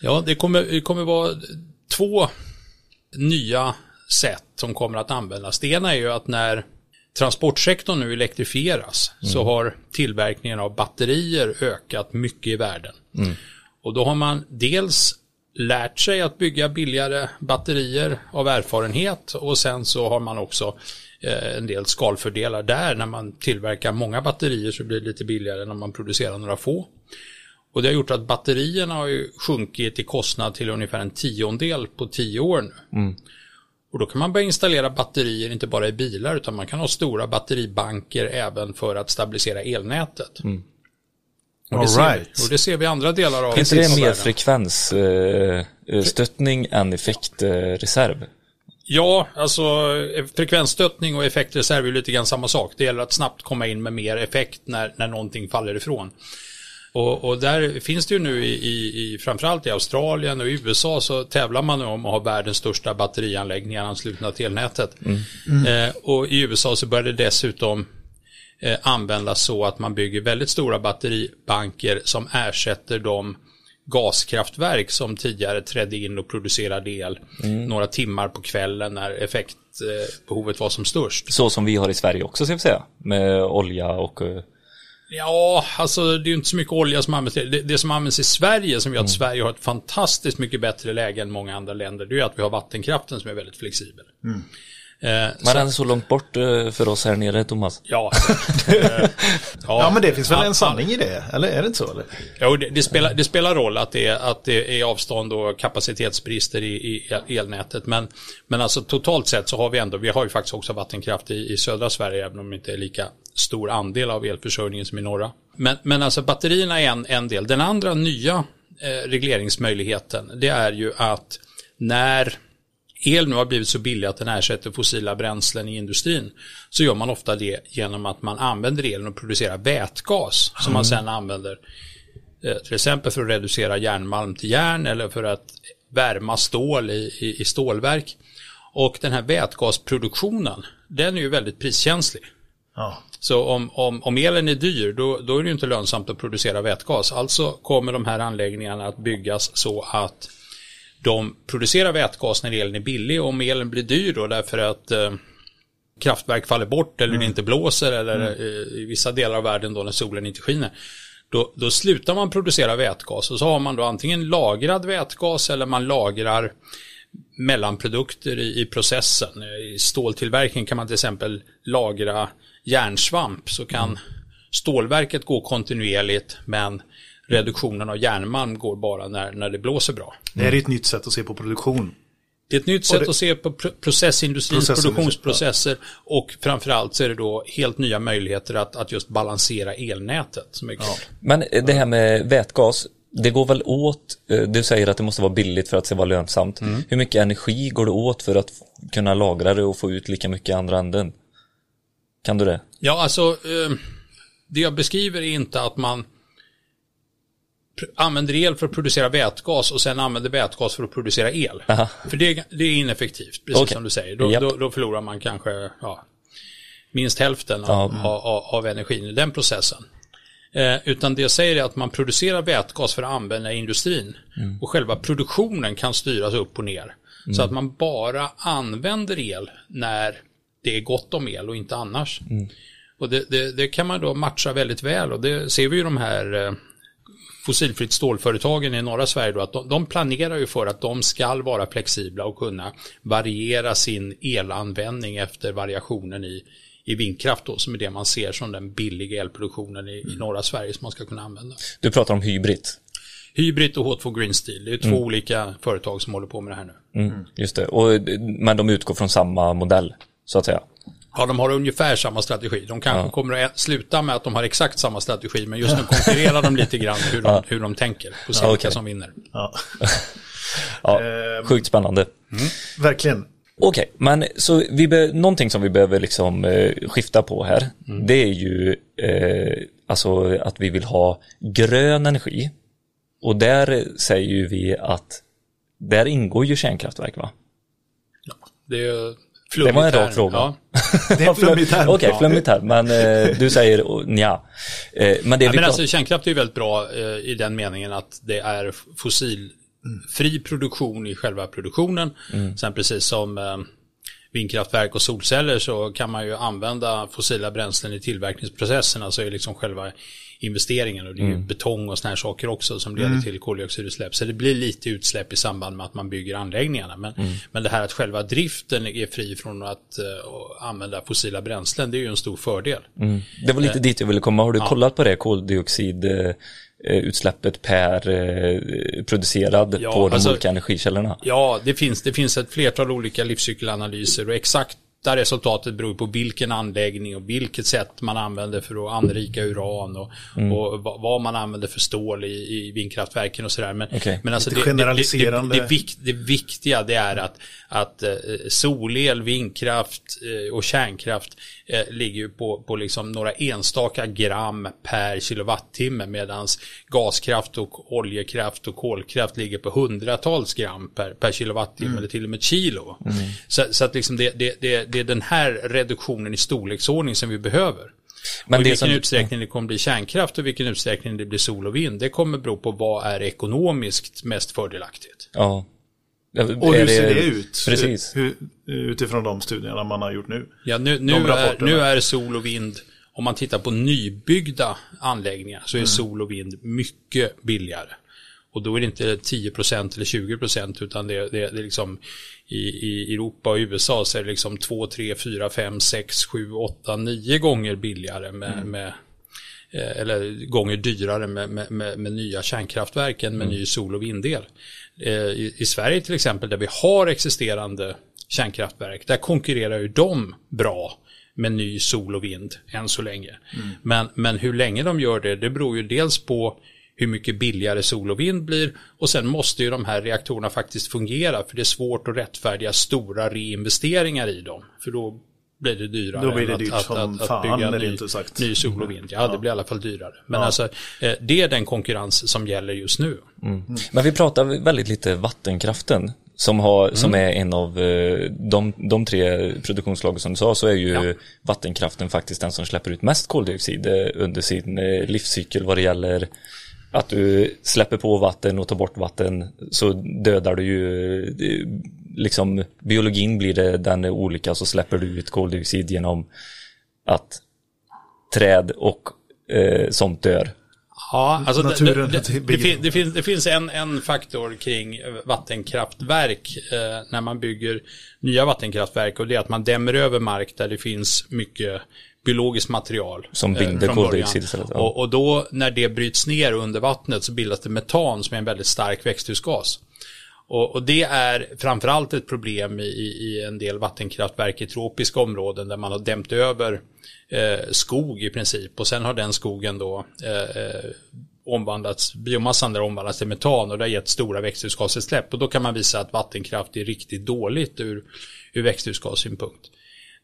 Ja, det kommer, det kommer vara två nya sätt som kommer att användas. Det ena är ju att när transportsektorn nu elektrifieras mm. så har tillverkningen av batterier ökat mycket i världen. Mm. Och då har man dels lärt sig att bygga billigare batterier av erfarenhet och sen så har man också eh, en del skalfördelar där. När man tillverkar många batterier så blir det lite billigare när man producerar några få. Och det har gjort att batterierna har ju sjunkit i kostnad till ungefär en tiondel på tio år nu. Mm. Och då kan man börja installera batterier inte bara i bilar utan man kan ha stora batteribanker även för att stabilisera elnätet. Mm. Och, det right. vi, och, det ser vi i andra delar av Är det mer frekvensstöttning än effektreserv? Ja, alltså frekvensstöttning och effektreserv är lite grann samma sak. Det gäller att snabbt komma in med mer effekt när, när någonting faller ifrån. Och, och, där finns det ju nu i, i, i framförallt i Australien och i USA så tävlar man nu om att ha världens största batterianläggningar anslutna till elnätet. Mm. Mm. Eh, och i USA så börjar det dessutom eh, användas så att man bygger väldigt stora batteribanker som ersätter de gaskraftverk som tidigare trädde in och producerade el mm. några timmar på kvällen när effektbehovet var som störst. Så som vi har i Sverige också, ska vi säga, med olja och eh, Ja, alltså det är ju inte så mycket olja som används. Det, det som används i Sverige som gör att mm. Sverige har ett fantastiskt mycket bättre läge än många andra länder, det är ju att vi har vattenkraften som är väldigt flexibel. Mm. Eh, men den är så långt bort eh, för oss här nere, Thomas. Ja, eh, ja. ja, men det finns väl en sanning i det, eller är det inte så? Eller? Jo, det, det, spelar, det spelar roll att det, att det är avstånd och kapacitetsbrister i, i elnätet. Men, men alltså totalt sett så har vi ändå, vi har ju faktiskt också vattenkraft i, i södra Sverige, även om det inte är lika stor andel av elförsörjningen som i norra. Men, men alltså batterierna är en, en del. Den andra nya eh, regleringsmöjligheten, det är ju att när el nu har blivit så billig att den ersätter fossila bränslen i industrin så gör man ofta det genom att man använder elen och producerar vätgas som man sedan använder eh, till exempel för att reducera järnmalm till järn eller för att värma stål i, i, i stålverk. Och den här vätgasproduktionen den är ju väldigt priskänslig. Ja. Så om, om, om elen är dyr då, då är det ju inte lönsamt att producera vätgas. Alltså kommer de här anläggningarna att byggas så att de producerar vätgas när elen är billig och om elen blir dyr då därför att eh, kraftverk faller bort eller mm. det inte blåser eller mm. eh, i vissa delar av världen då när solen inte skiner. Då, då, slutar man producera vätgas och så har man då antingen lagrad vätgas eller man lagrar mellanprodukter i, i processen. I ståltillverkning kan man till exempel lagra järnsvamp så kan mm. stålverket gå kontinuerligt men reduktionen av järnmalm går bara när, när det blåser bra. Det är ett nytt sätt att se på produktion. Det är ett nytt sätt det, att se på processindustrins produktionsprocesser och framförallt så är det då helt nya möjligheter att, att just balansera elnätet. Som är ja. Men det här med vätgas, det går väl åt, eh, du säger att det måste vara billigt för att det ska vara lönsamt. Mm. Hur mycket energi går det åt för att kunna lagra det och få ut lika mycket i andra änden? Kan du det? Ja, alltså eh, det jag beskriver är inte att man använder el för att producera vätgas och sen använder vätgas för att producera el. Aha. För det, det är ineffektivt, precis Okej. som du säger. Då, Japp. då, då förlorar man kanske ja, minst hälften av, Ja. av, av, av energin i den processen. Eh, utan det jag säger är att man producerar vätgas för att använda i industrin. Mm. Och själva produktionen kan styras upp och ner. Så att man bara använder el när det är gott om el och inte annars. Mm. Och det, det, det kan man då matcha väldigt väl och det ser vi ju de här eh, fossilfritt stålföretagen i norra Sverige då, att de, de planerar ju för att de ska vara flexibla och kunna variera sin elanvändning efter variationen i, i vindkraft då, som är det man ser som den billiga elproduktionen i, i norra Sverige som man ska kunna använda. Du pratar om hybrid. Hybrid och H2 Green Steel, det är två olika företag som håller på med det här nu. Mm, just det. Och, men de utgår från samma modell, så att säga. Ja, de har ungefär samma strategi. De kanske kommer att sluta med att de har exakt samma strategi, men just nu konkurrerar de lite grann hur de, hur de tänker och se Ja, vilka okej. som vinner. Ja, Ja, Ehm. sjukt spännande. verkligen. Okej, men så vi be, någonting som vi behöver liksom eh, skifta på här, det är ju eh, alltså att vi vill ha grön energi. Och där säger ju vi att där ingår ju kärnkraftverk va? Det är Det var en rak fråga. Ja. Det är en flummig term. Okej, flummigt här, men eh, du säger oh, nja. Eh, men det Ja, vi men alltså, kärnkraft är ju väldigt bra eh, i den meningen att det är fossilfri produktion i själva produktionen. Sen precis som eh, vindkraftverk och solceller så kan man ju använda fossila bränslen i tillverkningsprocessen, alltså i liksom själva investeringen och det är ju betong och såna här saker också som leder till koldioxidutsläpp. Så det blir lite utsläpp i samband med att man bygger anläggningarna. Men, men det här att själva driften är fri från att eh, använda fossila bränslen, det är ju en stor fördel. Mm. Det var lite dit jag ville komma. Har du kollat på det koldioxid eh, eh, utsläppet per eh, producerad Ja, på de alltså- olika energikällorna? Ja, det finns, det finns ett flertal olika livscykelanalyser och exakta resultatet beror på vilken anläggning och vilket sätt man använder för att anrika uran och, Mm. och vad, man använder för stål i, i vindkraftverken och sådär. Men, Okej. men alltså det, generaliserande. det, det, vik, det viktiga det är att, att eh, solel, vindkraft eh, och kärnkraft eh, ligger ju på, på liksom några enstaka gram per kilowattimme medan gaskraft och oljekraft och kolkraft ligger på hundratals gram per, per kilowattimme eller till och med kilo. Så, så att liksom det, det, det, det är den här reduktionen i storleksordning som vi behöver. Men och i vilken som- utsträckning det kommer bli kärnkraft och vilken utsträckning det blir sol och vind, det kommer bero på vad är ekonomiskt mest fördelaktigt. Ja. Och hur ser det ut? Precis. Hur, utifrån de studierna man har gjort nu? Ja, nu, nu, är, nu är sol och vind, om man tittar på nybyggda anläggningar, så är Mm. sol och vind mycket billigare. Och då är det inte 10% eller 20% utan det, det, det är liksom i, i Europa och USA så är det liksom 2, 3, 4, 5, 6, 7, 8, 9 gånger billigare med, Mm. med eh, eller gånger dyrare med, med, med, med nya kärnkraftverk än med ny sol och vindel. Eh, I, I Sverige till exempel där vi har existerande kärnkraftverk, där konkurrerar ju de bra med ny sol och vind än så länge. Men, men hur länge de gör det, det beror ju dels på hur mycket billigare sol och vind blir och sen måste ju de här reaktorerna faktiskt fungera för det är svårt att rättfärdiga stora reinvesteringar i dem. För då blir det dyrare. Då blir det dyrt att, som att, att, fan, bygga är det ny, inte sagt. ny sol och vind. Ja, det blir i alla fall dyrare. Men alltså, eh, det är den konkurrens som gäller just nu. Men vi pratar väldigt lite vattenkraften. Som, har, Mm. som är en av eh, de, de tre produktionsslagen som du sa så är ju Ja. vattenkraften faktiskt den som släpper ut mest koldioxid eh, under sin livscykel vad det gäller att du släpper på vatten och tar bort vatten så dödar du ju liksom biologin blir det den är olika så släpper du ut koldioxid genom att träd och eh, sånt dör. Ja, alltså det, Naturen det, det, det, fin- det, finns, det finns en, en faktor kring eh, vattenkraftverk eh, när man bygger nya vattenkraftverk och det är att man dämmer över mark där det finns mycket biologiskt material. Som eh, binder början. koldioxid istället, ja. Och, och då när det bryts ner under vattnet så bildas det metan som är en väldigt stark växthusgas. Och, och det är framförallt ett problem i, i en del vattenkraftverk i tropiska områden där man har dämt över eh, skog i princip och sen har den skogen då eh, eh, omvandlats, biomassan där omvandlats till metan och det har gett stora växthusgasutsläpp och då kan man visa att vattenkraft är riktigt dåligt ur, ur växthusgassynpunkt.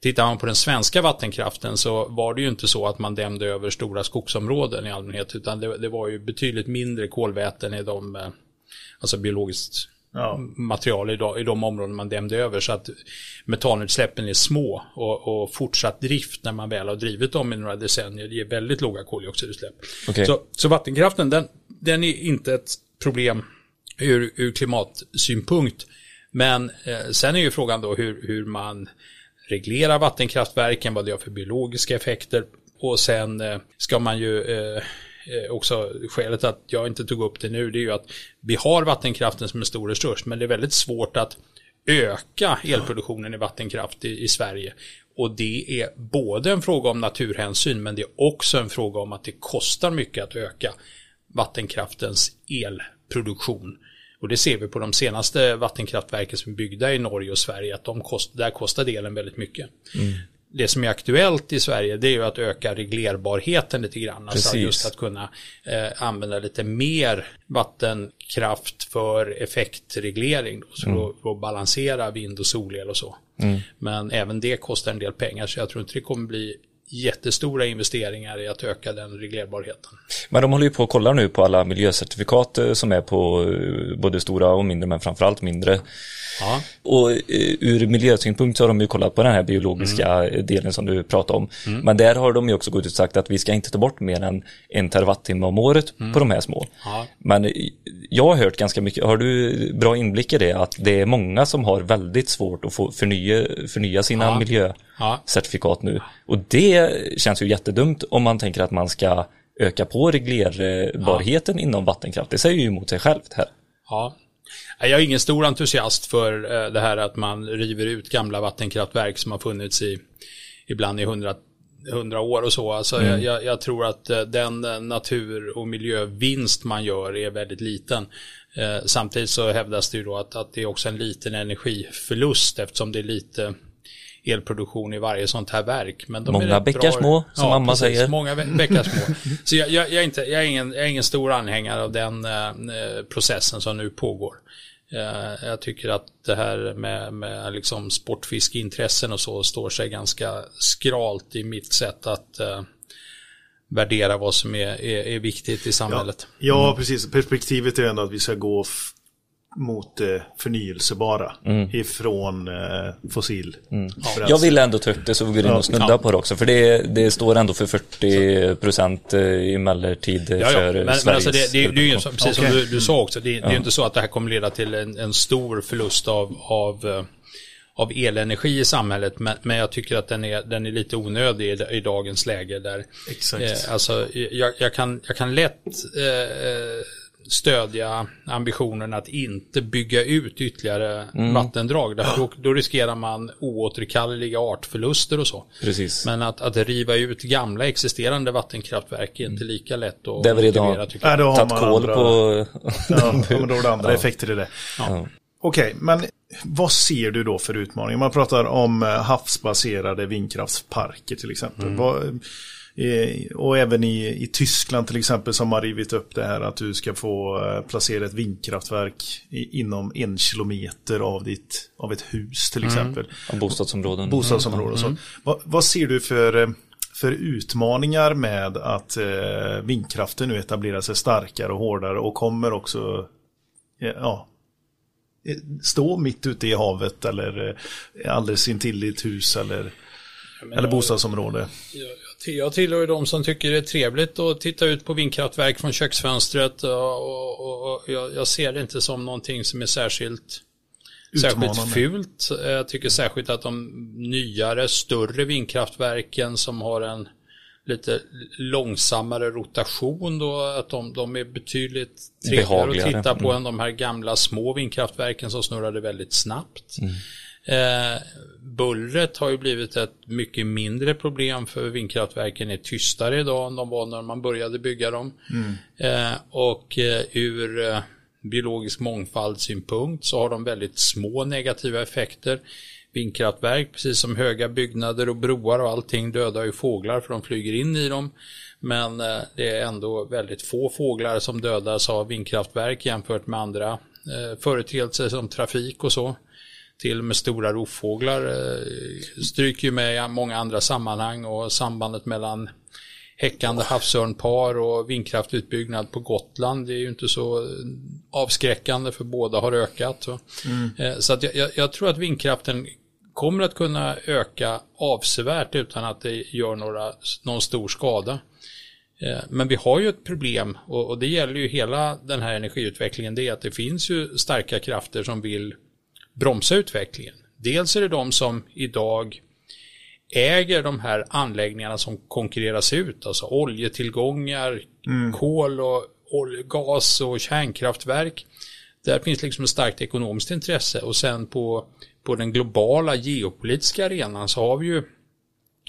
Tittar man på den svenska vattenkraften så var det ju inte så att man dämde över stora skogsområden i allmänhet utan det, det var ju betydligt mindre kolväten i de, eh, alltså biologiskt Ja. material i de, i de områden man dämde över så att metanutsläppen är små och, och fortsatt drift när man väl har drivit dem i några decennier ger väldigt låga koldioxidutsläpp. Okej. Så, så vattenkraften den, den är inte ett problem ur, ur klimatsynpunkt. Men eh, sen är ju frågan då hur, hur man reglerar vattenkraftverken, vad det har för biologiska effekter. Och sen eh, ska man ju eh, Eh, också, skälet att jag inte tog upp det nu, det är ju att vi har vattenkraften som en stor resurs, men det är väldigt svårt att öka elproduktionen i vattenkraft i, i Sverige. Och det är både en fråga om naturhänsyn, men det är också en fråga om att det kostar mycket att öka vattenkraftens elproduktion. Och det ser vi på de senaste vattenkraftverken som är byggda i Norge och Sverige, att de kost, där kostar delen väldigt mycket. Mm. Det som är aktuellt i Sverige det är ju att öka reglerbarheten lite grann. Alltså Precis. just att kunna eh, använda lite mer vattenkraft för effektreglering. Då, så då, för att balansera vind och solel och så. Men även det kostar en del pengar så jag tror inte det kommer bli jättestora investeringar i att öka den reglerbarheten. Men de håller ju på att kolla nu på alla miljöcertifikat eh, som är på eh, både stora och mindre, men framförallt mindre. Ja. Och eh, ur miljösynpunkt så har de ju kollat på den här biologiska eh, delen som du pratade om. Men där har de ju också gått ut och sagt att vi ska inte ta bort mer än en terawattimme om året på de här små. Ja. Men eh, jag har hört ganska mycket, har du bra inblick i det, att det är många som har väldigt svårt att få förnya, förnya sina Ja. miljöcertifikat nu. Och det känns ju jättedumt om man tänker att man ska öka på reglerbarheten inom vattenkraft. Det säger ju emot sig självt här. Ja. Jag är ingen stor entusiast för eh, det här att man river ut gamla vattenkraftverk som har funnits i ibland i hundra, hundra år och så. Alltså jag, jag, jag tror att eh, den eh, natur och miljövinst man gör är väldigt liten. Eh, Samtidigt så hävdas det ju då att, att det är också en liten energiförlust eftersom det är lite elproduktion i varje sånt här verk. Men de Många bäckar små, som mamma precis, säger. Många bä- bäckar små. Så jag, jag, jag, är inte, jag, är ingen, jag är ingen stor anhängare av den eh, processen som nu pågår. Eh, jag tycker att det här med, med liksom sportfiskeintressen och så står sig ganska skralt i mitt sätt att eh, värdera vad som är, är, är viktigt i samhället. Ja, precis. Perspektivet är ändå att vi ska gå mot det förnyelsebara ifrån eh, fossil bränsle. Jag vill ändå ta upp det så vi går in och snuddar Ja. på det också. För det, det står ändå för 40 procent emellertid Ja, ja. för Men, men Sveriges alltså det, det, det är ju precis Okej. som du, du sa också, det, det är ju inte så att det här kommer leda till en, en stor förlust av, av, eh, av elenergi i samhället, men, men jag tycker att den är, den är lite onödig i, i dagens läge. Där, Exakt. eh, alltså, jag, jag, kan, jag kan lätt eh, stödja ambitionen att inte bygga ut ytterligare Mm. vattendrag. Då, då riskerar man oåterkalleliga artförluster och så. Precis. Men att, att riva ut gamla existerande vattenkraftverk är inte lika lätt att Det är motivera tycker Nej, jag. då har man kol andra, på... ja, ja, men då är det andra effekter i det. Ja. Okej, men vad ser du då för utmaningar? Man pratar om eh, havsbaserade vindkraftsparker till exempel. Vad, eh, och även i, i Tyskland till exempel som har rivit upp det här att du ska få eh, placera ett vindkraftverk i, inom en kilometer av, ditt, av ett hus till exempel. Bostadsområden. Bostadsområden och så. Vad, vad ser du för, eh, för utmaningar med att eh, vindkraften nu etablerar sig starkare och hårdare och kommer också eh, ja, stå mitt ute i havet eller alldeles intill ditt hus eller, eller bostadsområde. Jag, jag, tillhör ju de som tycker det är trevligt att titta ut på vindkraftverk från köksfönstret och, och, och, jag, jag ser det inte som någonting som är särskilt Utmanande. Särskilt fult. Jag tycker särskilt att de nyare, större vindkraftverken som har en lite långsammare rotation då, att de, de är betydligt trevligare att titta på Mm. än de här gamla små vindkraftverken som snurrade väldigt snabbt. Eh, bullret har ju blivit ett mycket mindre problem för vindkraftverken är tystare idag än de var när man började bygga dem. Eh, och eh, ur eh, biologisk mångfaldssynpunkt så har de väldigt små negativa effekter. Vindkraftverk, precis som höga byggnader och broar och allting dödar ju fåglar för de flyger in i dem. Men eh, det är ändå väldigt få fåglar som dödas av vindkraftverk jämfört med andra eh, företeelser som trafik och så. Till och med stora rovfåglar eh, stryker ju med i många andra sammanhang och sambandet mellan häckande havsörnpar och vindkraftutbyggnad på Gotland det är ju inte så avskräckande för båda har ökat. Så, mm. så att jag, jag, tror att vindkraften kommer att kunna öka avsevärt utan att det gör några, någon stor skada. Eh, men vi har ju ett problem och det gäller ju hela den här energiutvecklingen. Det är att det finns ju starka krafter som vill bromsa utvecklingen. Dels är det de som idag äger de här anläggningarna som konkurreras ut, alltså oljetillgångar, mm. kol och gas och kärnkraftverk. Där finns liksom ett starkt ekonomiskt intresse och sen på, på den globala geopolitiska arenan så har vi ju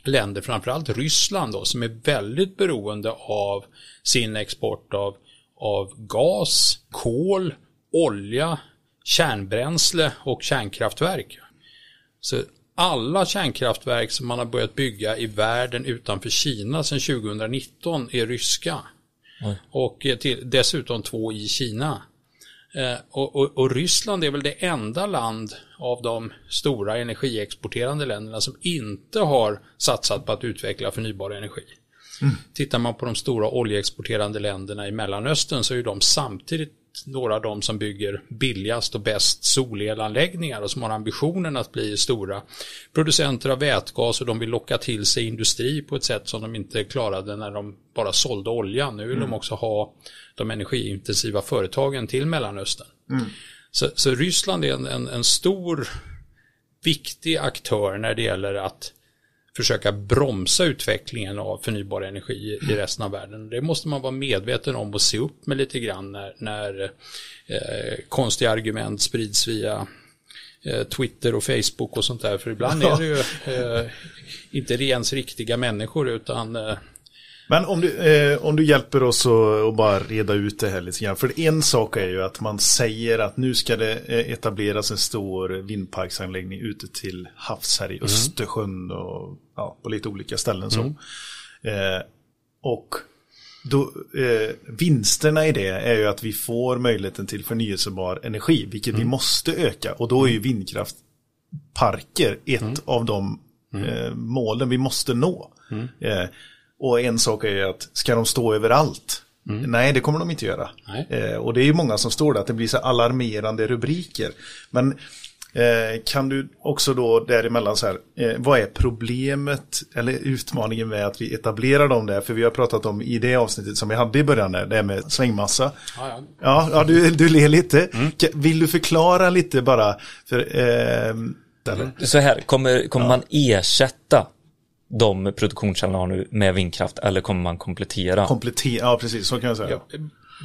länder, framförallt Ryssland då, som är väldigt beroende av sin export av, av gas, kol, olja, kärnbränsle och kärnkraftverk. Så alla kärnkraftverk som man har börjat bygga i världen utanför Kina sedan 2019 är ryska. Mm. Och till, dessutom två i Kina. Eh, och, och, och, Ryssland är väl det enda land av de stora energiexporterande länderna som inte har satsat på att utveckla förnybar energi. Mm. Tittar man på de stora oljeexporterande länderna i Mellanöstern så är de samtidigt några av de som bygger billigast och bäst solelanläggningar och som har ambitionen att bli stora producenter av vätgas och de vill locka till sig industri på ett sätt som de inte klarade när de bara sålde olja. Nu vill mm. de också ha de energiintensiva företagen till Mellanöstern. Mm. Så, så, Ryssland är en, en, en stor viktig aktör när det gäller att försöka bromsa utvecklingen av förnybar energi i resten av världen. Det måste man vara medveten om och se upp med lite grann när, när eh, konstiga argument sprids via eh, Twitter och Facebook och sånt där. För ibland är det ju eh, inte ens riktiga människor utan eh, men om du, eh, om du hjälper oss att bara reda ut det här lite grann. För en sak är ju att man säger att nu ska det eh, etableras en stor vindparksanläggning ute till havs här i mm. Östersjön och ja, på lite olika ställen. Så. Mm. Eh, och då, eh, vinsterna i det är ju att vi får möjligheten till förnyelsebar energi, vilket mm. vi måste öka. Och då är ju mm. vindkraftparker ett mm. av de mm. eh, målen vi måste nå. Och en sak är ju att ska de stå överallt? Mm. Nej, det kommer de inte göra. Eh, och det är ju många som står där, att det blir så alarmerande rubriker. Men eh, kan du också då däremellan så här, eh, vad är problemet eller utmaningen med att vi etablerar dem där? För vi har pratat om i det avsnittet som vi hade i början, där, det här med svängmassa. Ja, ja. ja, ja du, du ler lite. Mm. Vill du förklara lite bara? För, eh, så här, kommer, kommer man ersätta de produktionskällorna har nu med vindkraft eller kommer man komplettera? Komplettera, ja precis så kan jag säga. Ja,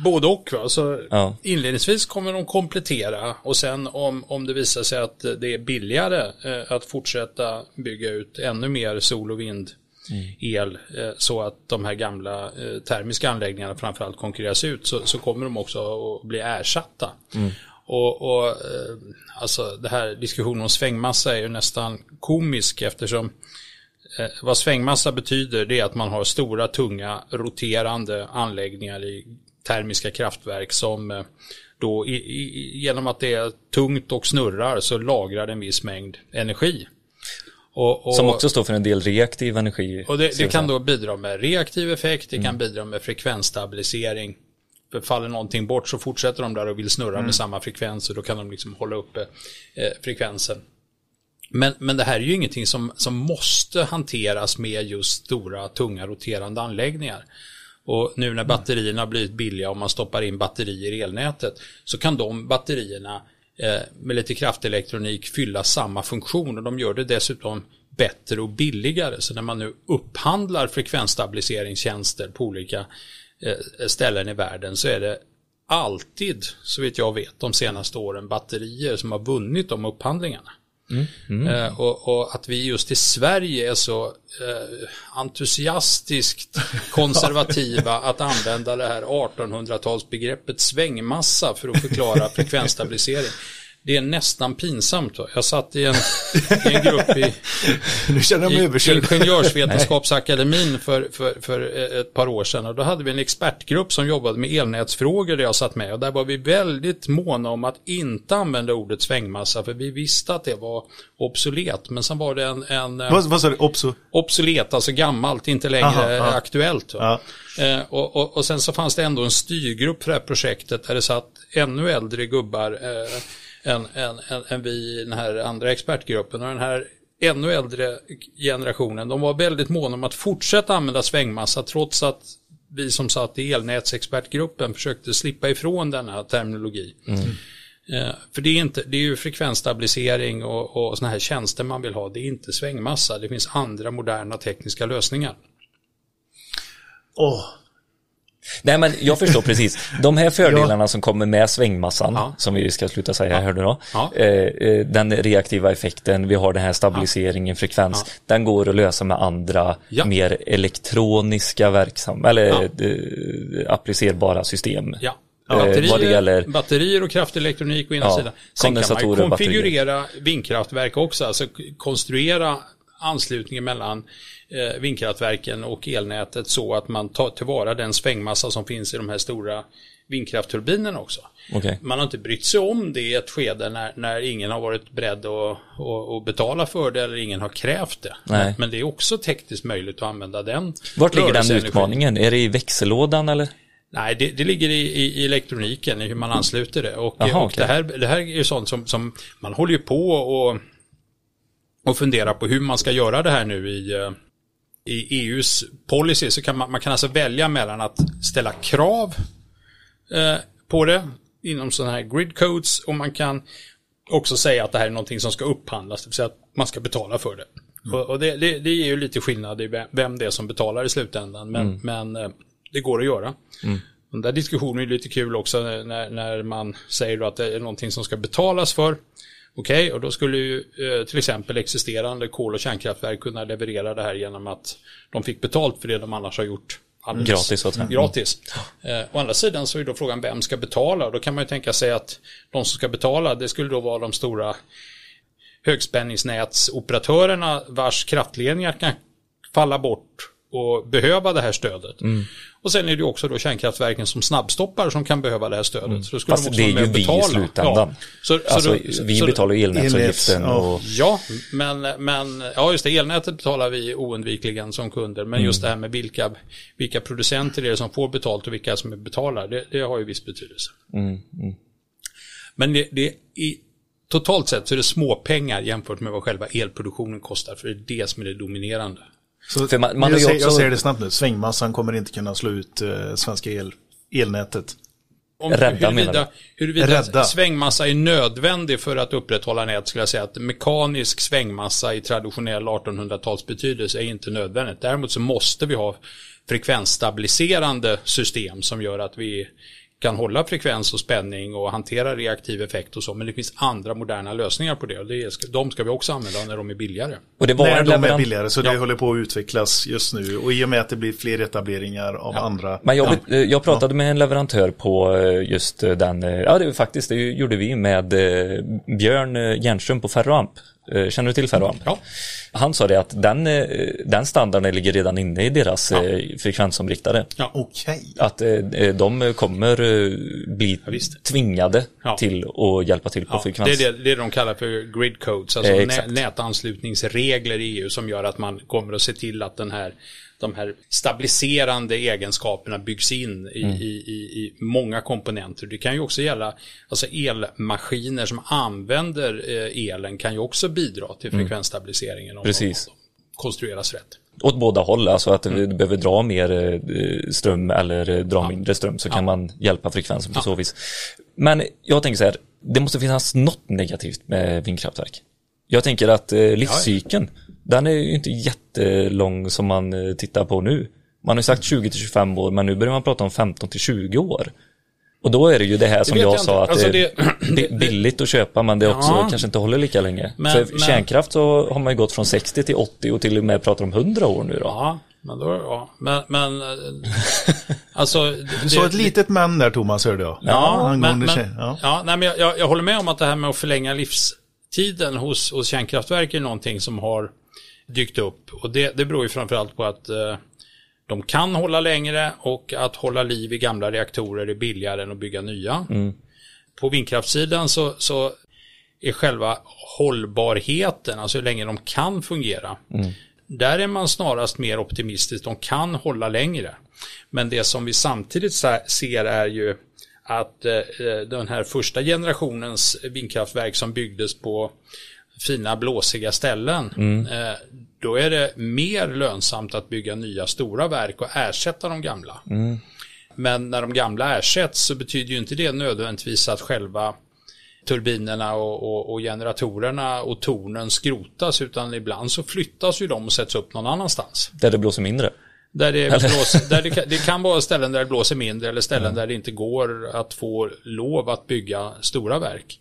både och. Va? Så ja. Inledningsvis kommer de komplettera och sen om, om det visar sig att det är billigare eh, att fortsätta bygga ut ännu mer sol och vind mm. el eh, så att de här gamla eh, termiska anläggningarna framförallt konkurreras ut så, så kommer de också att bli ersatta. Mm. Och, och eh, alltså det här diskussionen om svängmassa är ju nästan komisk eftersom Eh, vad svängmassa betyder det är att man har stora, tunga, roterande anläggningar i termiska kraftverk som eh, då i, i, genom att det är tungt och snurrar så lagrar en viss mängd energi. Och, och, som också står för en del reaktiv energi. Och det, det kan då bidra med reaktiv effekt, det mm. kan bidra med frekvensstabilisering. För faller någonting bort så fortsätter de där och vill snurra mm. med samma frekvens och då kan de liksom hålla uppe eh, frekvensen. Men, men det här är ju ingenting som, som måste hanteras med just stora, tunga, roterande anläggningar. Och nu när batterierna har blivit billiga och man stoppar in batterier i elnätet så kan de batterierna eh, med lite kraftelektronik fylla samma funktion och de gör det dessutom bättre och billigare. Så när man nu upphandlar frekvensstabiliseringstjänster på olika eh, ställen i världen så är det alltid, så vitt jag vet, de senaste åren batterier som har vunnit de upphandlingarna. Mm. Mm. Eh, och, och, att vi just i Sverige är så eh, entusiastiskt konservativa att använda det här 1800-talsbegreppet svängmassa för att förklara frekvensstabilisering. Det är nästan pinsamt. Jag satt i en, i en grupp i, Nu känner jag mig i. Ingenjörsvetenskapsakademin för, för, för ett par år sedan och då hade vi en expertgrupp som jobbade med elnätsfrågor där jag satt med och där var vi väldigt måna om att inte använda ordet svängmassa för vi visste att det var obsolet men sen var det en, en eh, Vad, vad sa du? Opso? obsolet, alltså gammalt, inte längre Aha, ja. aktuellt. va? Eh, och, och, och sen så fanns det ändå en styrgrupp för det här projektet där det satt ännu äldre gubbar eh, än, än, än, än vi i den här andra expertgruppen. Och den här ännu äldre generationen, de var väldigt måna om att fortsätta använda svängmassa trots att vi som satt i elnätsexpertgruppen försökte slippa ifrån denna terminologi. Eh, För det är, inte, det är ju frekvensstabilisering och, och såna här tjänster man vill ha. Det är inte svängmassa. Det finns andra moderna tekniska lösningar. Åh, Nej men jag förstår precis. De här fördelarna som kommer med svängmassan, Ja. som vi ska sluta säga här nu då. Ja. Eh, eh, den reaktiva effekten, vi har den här stabiliseringen, frekvens. Den går att lösa med andra Ja. mer elektroniska verksam eller Ja. eh, applicerbara system. Ja. Eh, Batterier, vad det gäller batterier och kraftelektronik å ena Ja, sidan. Sen kan man och batterier. konfigurera vindkraftverk också, alltså konstruera anslutningen mellan eh, vindkraftverken och elnätet så att man tar tillvara den svängmassa som finns i de här stora vindkraftturbinerna också. Okej. Man har inte brytt sig om det i ett skede när, när ingen har varit beredd att, att, betala för det eller ingen har krävt det. Nej. Men, det är också tekniskt möjligt att använda den. Vart ligger den utmaningen? Är det i växellådan eller? Nej, det, det ligger i, i, elektroniken, i hur man ansluter det. Och, Jaha, och okej. det, här, det här är ju sånt som, som man håller ju på och, och funderar på hur man ska göra det här nu i, eh, i EUs policy. Så kan man, man kan alltså välja mellan att ställa krav eh, på det inom sådana här grid codes och man kan också säga att det här är någonting som ska upphandlas, det vill säga att man ska betala för det. Och, och det, det, det ger ju lite skillnad i vem, vem det är som betalar i slutändan, men, men eh, det går att göra. Den där diskussionen är lite kul också när, när man säger att det är någonting som ska betalas för. Okej, och då skulle ju eh, till exempel existerande kol och kärnkraftverk kunna leverera det här genom att de fick betalt för det de annars har gjort. alldeles Gratis, säga. Gratis. Eh, å andra sidan så är då frågan vem ska betala? Då kan man ju tänka sig att de som ska betala, det skulle då vara de stora högspänningsnätsoperatörerna vars kraftledningar kan falla bort och behöva det här stödet. Mm. Och sen är det också då kärnkraftverken som snabbstoppar som kan behöva det här stödet. Så Mm. Fast de också det är ju vi i betala. slutändan. Ja. Så, så Alltså, då- vi så- betalar ju elnätsavgiften Elnäts, ja. och Ja, men, men ja just det, elnätet betalar vi oundvikligen som kunder. Men just det här med vilka, vilka producenter är det som får betalt och vilka som betalar, det, det har ju viss betydelse. Men det, det i, totalt sett så är det småpengar jämfört med vad själva elproduktionen kostar. För det är det som är det dominerande. Så För man- man har jag, ju säger, jag också- säger det snabbt nu, svängmassan kommer inte kunna slå ut eh, svenska el, elnätet. Om, Rädda, huruvida, huruvida Rädda. svängmassa är nödvändig för att upprätthålla nät skulle jag säga att mekanisk svängmassa i traditionell 1800-tals betydelse är inte nödvändigt. Däremot så måste vi ha frekvensstabiliserande system som gör att vi kan hålla frekvens och spänning och hantera reaktiv effekt och så. Men det finns andra moderna lösningar på det och det är, de ska vi också använda när de är billigare. Och det var När de är billigare, så det Ja. håller på att utvecklas just nu. Och i och med att det blir fler etableringar av andra. Men jag, eh, jag pratade med en leverantör på eh, just eh, den, ja det faktiskt, det gjorde vi med Björn Jernström på Ferroamp. Eh, Känner du till Ferroamp? Ja. Han sa det att den, eh, den standarden ligger redan inne i deras eh, frekvensomriktare. Ja. Okej. Att de kommer bli visst. tvingade Ja. till att hjälpa till på Ja, frekvens. det är det, det de kallar för grid codes, alltså Eh, nä, nätanslutningsregler i EU som gör att man kommer att se till att den här, de här stabiliserande egenskaperna byggs in i, Mm. i, i, i många komponenter. Det kan ju också gälla, alltså elmaskiner som använder eh, elen kan ju också bidra till frekvensstabiliseringen om Mm. Precis. de konstrueras rätt. Åt båda håll, alltså att Mm. du behöver dra mer eh, ström eller eh, dra mindre ström så kan man hjälpa frekvensen på så vis. Men jag tänker så här, det måste finnas något negativt med vindkraftverk. Jag tänker att livscykeln, den är ju inte jättelång som man eh, tittar på nu. Man har ju sagt 20 till 25 år, men nu börjar man prata om 15 till 20 år. Och då är det ju det här som vet jag, jag sa att Alltså det är bi- billigt att köpa men det också Ja. kanske inte håller lika länge. Men- För men- kärnkraft så har man ju gått från 60 till 80 och till och med pratar om 100 år nu då. Ja, Men då, ja. Men, men eh, alltså. Du sa ett litet men där Thomas hörde jag. Ja, men, angående men, tjej- ja. ja. nej, men jag- jag, jag håller med om att det här med att förlänga livstiden hos, hos kärnkraftverk är någonting som har dykt upp. Och det, det beror ju framförallt på att eh, de kan hålla längre och att hålla liv i gamla reaktorer är billigare än att bygga nya. På vindkraftssidan så, så är själva hållbarheten, alltså hur länge de kan fungera. Där är man snarast mer optimistisk, de kan hålla längre. Men det som vi samtidigt sa- ser är ju att eh, den här första generationens vindkraftverk som byggdes på fina blåsiga ställen, eh, då är det mer lönsamt att bygga nya stora verk och ersätta de gamla. Men när de gamla ersätts så betyder ju inte det nödvändigtvis att själva turbinerna och, och, och generatorerna och tornen skrotas utan ibland så flyttas ju de och sätts upp någon annanstans. Där det blåser mindre. Där det, blåser, där det, kan, det kan vara ställen där det blåser mindre eller ställen där det inte går att få lov att bygga stora verk.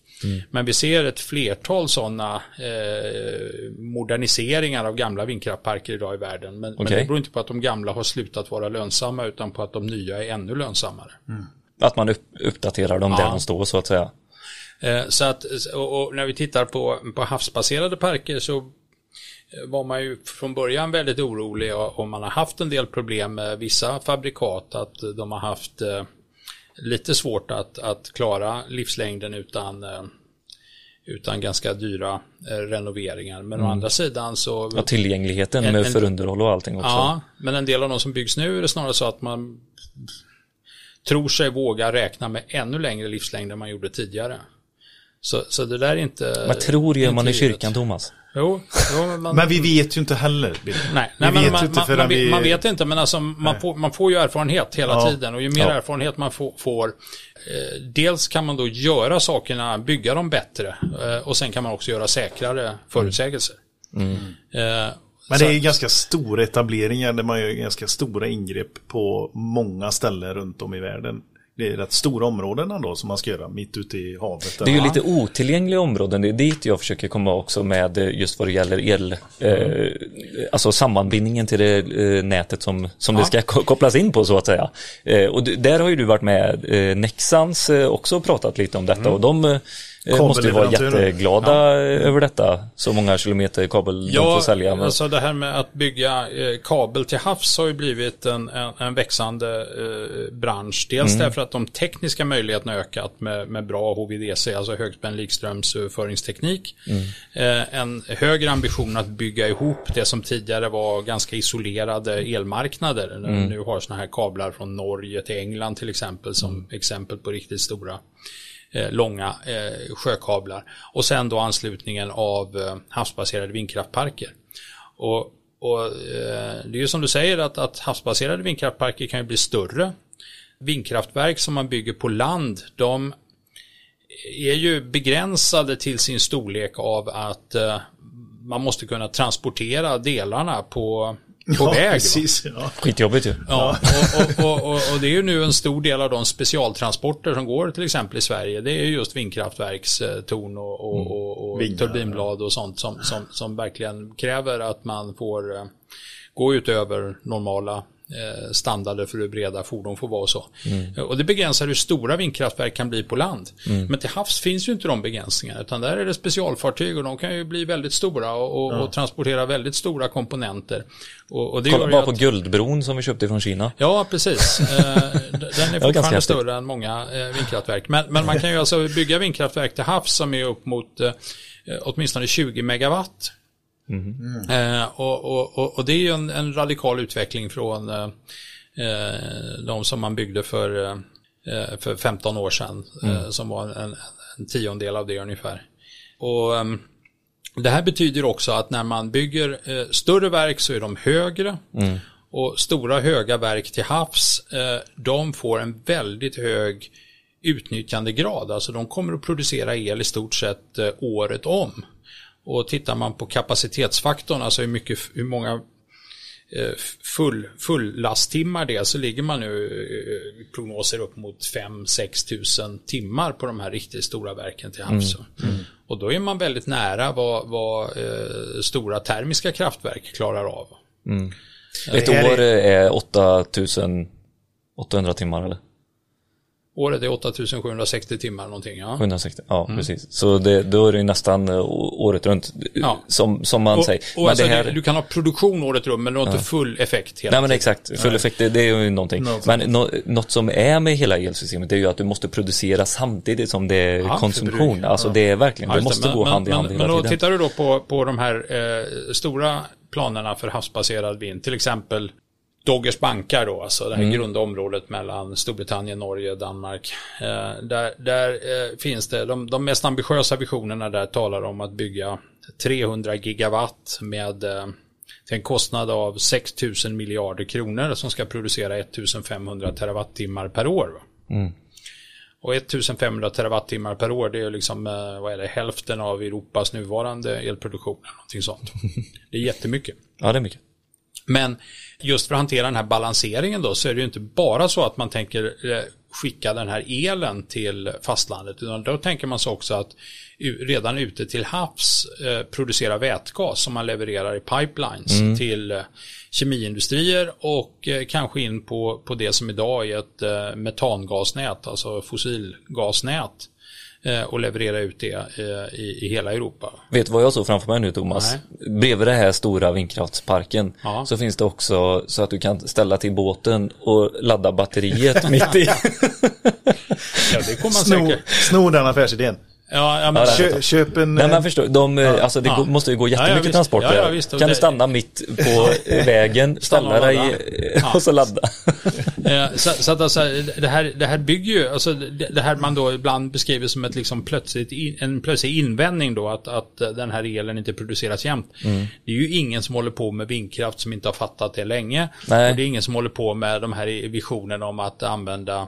Men vi ser ett flertal sådana eh, moderniseringar av gamla vindkraftparker idag i världen. Men, men Okej. det beror inte på att de gamla har slutat vara lönsamma utan på att de nya är ännu lönsammare. Att man upp, uppdaterar dem där Ja. de står så att säga. Eh, Så att, och, och när vi tittar på, på havsbaserade parker så var man ju från början väldigt orolig och och man har haft en del problem med vissa fabrikat att de har haft eh, lite svårt att, att klara livslängden utan, eh, utan ganska dyra eh, renoveringar. Men å andra sidan så... Ja, tillgängligheten En- med för underhåll och allting också. Ja, men en del av de som byggs nu är det snarare så att man tror sig våga räkna med ännu längre livslängd än man gjorde tidigare. Så, så det där är inte... Vad tror gör man i kyrkan, Thomas? Jo, jo men, man, Men vi vet ju inte heller. Nej, vi nej, men vet man, inte man, vi... man vet inte, men alltså, man, får, man får ju erfarenhet hela Ja. tiden och ju mer Ja. erfarenhet man får, får eh, dels kan man då göra sakerna, bygga dem bättre eh, och sen kan man också göra säkrare förutsägelser. Eh, Men det är ganska stora etableringar där man gör ganska stora ingrepp på många ställen runt om i världen. Det är rätt stora områden ändå som man ska göra mitt ute i havet. Det är ju Ja. lite otillgängliga områden, det är dit jag försöker komma också med eh, just vad det gäller el, eh, alltså sammanbindningen till det eh, nätet som, som det ska ko- kopplas in på så att säga. Eh, och där har ju du varit med, Nexans också pratat lite om detta och de måste ju vara jätteglada eh, över detta, så många kilometer kabel de får sälja. Men, alltså det här med att bygga eh, kabel till havs har ju blivit en, en, en växande eh, bransch. Dels Mm. därför att de tekniska möjligheterna ökat med, med bra HVDC, alltså högspänd likströmsöverföringsteknik. Mm. Eh, en högre ambition att bygga ihop det som tidigare var ganska isolerade elmarknader. Mm. Nu har sådana här kablar från Norge till England till exempel som exempel på riktigt stora eh, Eh, långa eh, sjökablar. Och sen då anslutningen av eh, havsbaserade vindkraftparker. Och, och det är ju som du säger att, att havsbaserade vindkraftparker kan ju bli större. Vindkraftverk som man bygger på land, de är ju begränsade till sin storlek av att man måste kunna transportera delarna på, på ja, väg. Precis, ja. skitjobbigt ju. Ja, och, och, och, och, och det är ju nu en stor del av de specialtransporter som går till exempel i Sverige. Det är ju just vindkraftverkstorn och, och, och, och Vingar, turbinblad och sånt som, som, som verkligen kräver att man får eh, gå utöver normala standarder för hur breda fordon får vara och så. Eh, Och det begränsar hur stora vindkraftverk kan bli på land. Men till havs finns ju inte de begränsningarna utan där är det specialfartyg och de kan ju bli väldigt stora och, och, och transportera väldigt stora komponenter. Och, och det Kolla bara att- på Guldbron som vi köpte från Kina. Ja, precis. Eh, Den är fortfarande större än många eh, vindkraftverk. Men, men man kan ju alltså bygga vindkraftverk till havs som är upp mot eh, åtminstone 20 megawatt. Eh, och, och, och, och det är ju en, en radikal utveckling från eh, eh, de som man byggde för, eh, eh, för 15 år sedan. Eh, som var en, en, tiondel av det ungefär. Och ehm, det här betyder också att när man bygger större verk så är de högre. Och stora höga verk till havs, de får en väldigt hög utnyttjandegrad. Alltså de kommer att producera el i stort sett året om. Och tittar man på kapacitetsfaktorn, alltså hur, mycket, hur många eh, full, fullasttimmar det är, så ligger man nu eh, i prognoser upp mot 5-6 tusen timmar på de här riktigt stora verken till havs. Och då är man väldigt nära vad, vad eh, stora termiska kraftverk klarar av. Ett Det här år är 8800 timmar eller? Året är 8760 timmar någonting. Ja. 160, ja precis. Så det, då är det ju nästan eh, året runt. Ja. Som, som man Och, säger. och Men alltså, det här, du, kan ha produktion året runt men du har inte full effekt hela Nej men tiden. exakt, full effekt det, det är ju någonting. Något Men nå, något som är med hela elsystemet det är ju att du måste producera samtidigt som det är Ja, konsumtion. förbruk. Alltså det är verkligen, det måste Men- gå men, hand i hand men, hela Men då tittar du då på, på de här eh, stora planerna för havsbaserad vind. Till exempel Doggers bankar då, alltså det här Mm. grunda området mellan Storbritannien, Norge, Danmark. Eh, där där eh, finns det, de, de mest ambitiösa visionerna där talar om att bygga 300 gigawatt med eh, till en kostnad av 6 000 miljarder kronor som ska producera 1500 terawattimmar per år. Va? Och 1500 terawattimmar per år, det är liksom, eh, vad är det, hälften av Europas nuvarande elproduktion. Någonting sånt. Det är jättemycket. Ja det är mycket. Men just för att hantera den här balanseringen då så är det ju inte bara så att man tänker eh, skicka den här elen till fastlandet utan då tänker man sig också att redan ute till havs eh, producera vätgas som man levererar i pipelines till eh, kemiindustrier och kanske in på, på det som idag är ett metangasnät, alltså fossilgasnät och leverera ut det eh, i, i hela Europa. Vet du vad jag såg framför mig nu Thomas? Bredvid det här stora vindkraftsparken Ja. så finns det också så att du kan ställa till båten och ladda batteriet mitt i. Ja, det kommer man Sno, säkert. sno den affärsidén. Ja, ja, men, Kö, köp en... Nej men förstår, de, eh, alltså det Ja. måste ju gå Ja, ja, jättemycket visst. transporter. Ja, ja, visst. Kan det- du stanna mitt på vägen, ställa dig Ja. och så ladda. Eh, Så, så att alltså, det, här, det här bygger ju, alltså det, det här man då ibland beskriver som ett liksom plötsligt in, en plötslig invändning då att, att den här elen inte produceras jämt. Mm. Det är ju ingen som håller på med vindkraft som inte har fattat det länge. Nej. Och det är ingen som håller på med de här visionerna om att använda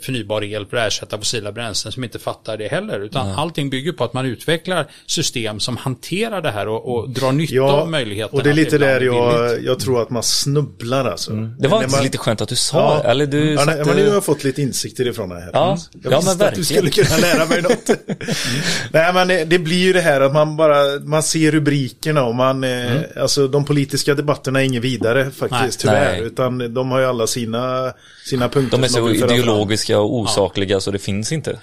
förnybar el för att ersätta fossila bränslen som inte fattar det heller. Utan allting bygger på att man utvecklar system som hanterar det här och, och drar nytta av möjligheterna. och det är lite där är jag, jag tror att man snubblar alltså. Det var faktiskt man- lite skönt att du sa Ja. Eller du ja, nej, satte... men nu har jag fått lite insikter ifrån det här. Ja, jag ja, visste men att du skulle kunna lära mig något. nej men det, det blir ju det här att man bara, man ser rubrikerna och man, eh, alltså de politiska debatterna är inget vidare faktiskt Nej. tyvärr. Nej. Utan de har ju alla sina, sina punkter. De är så ideologiska och osakliga så det finns inte.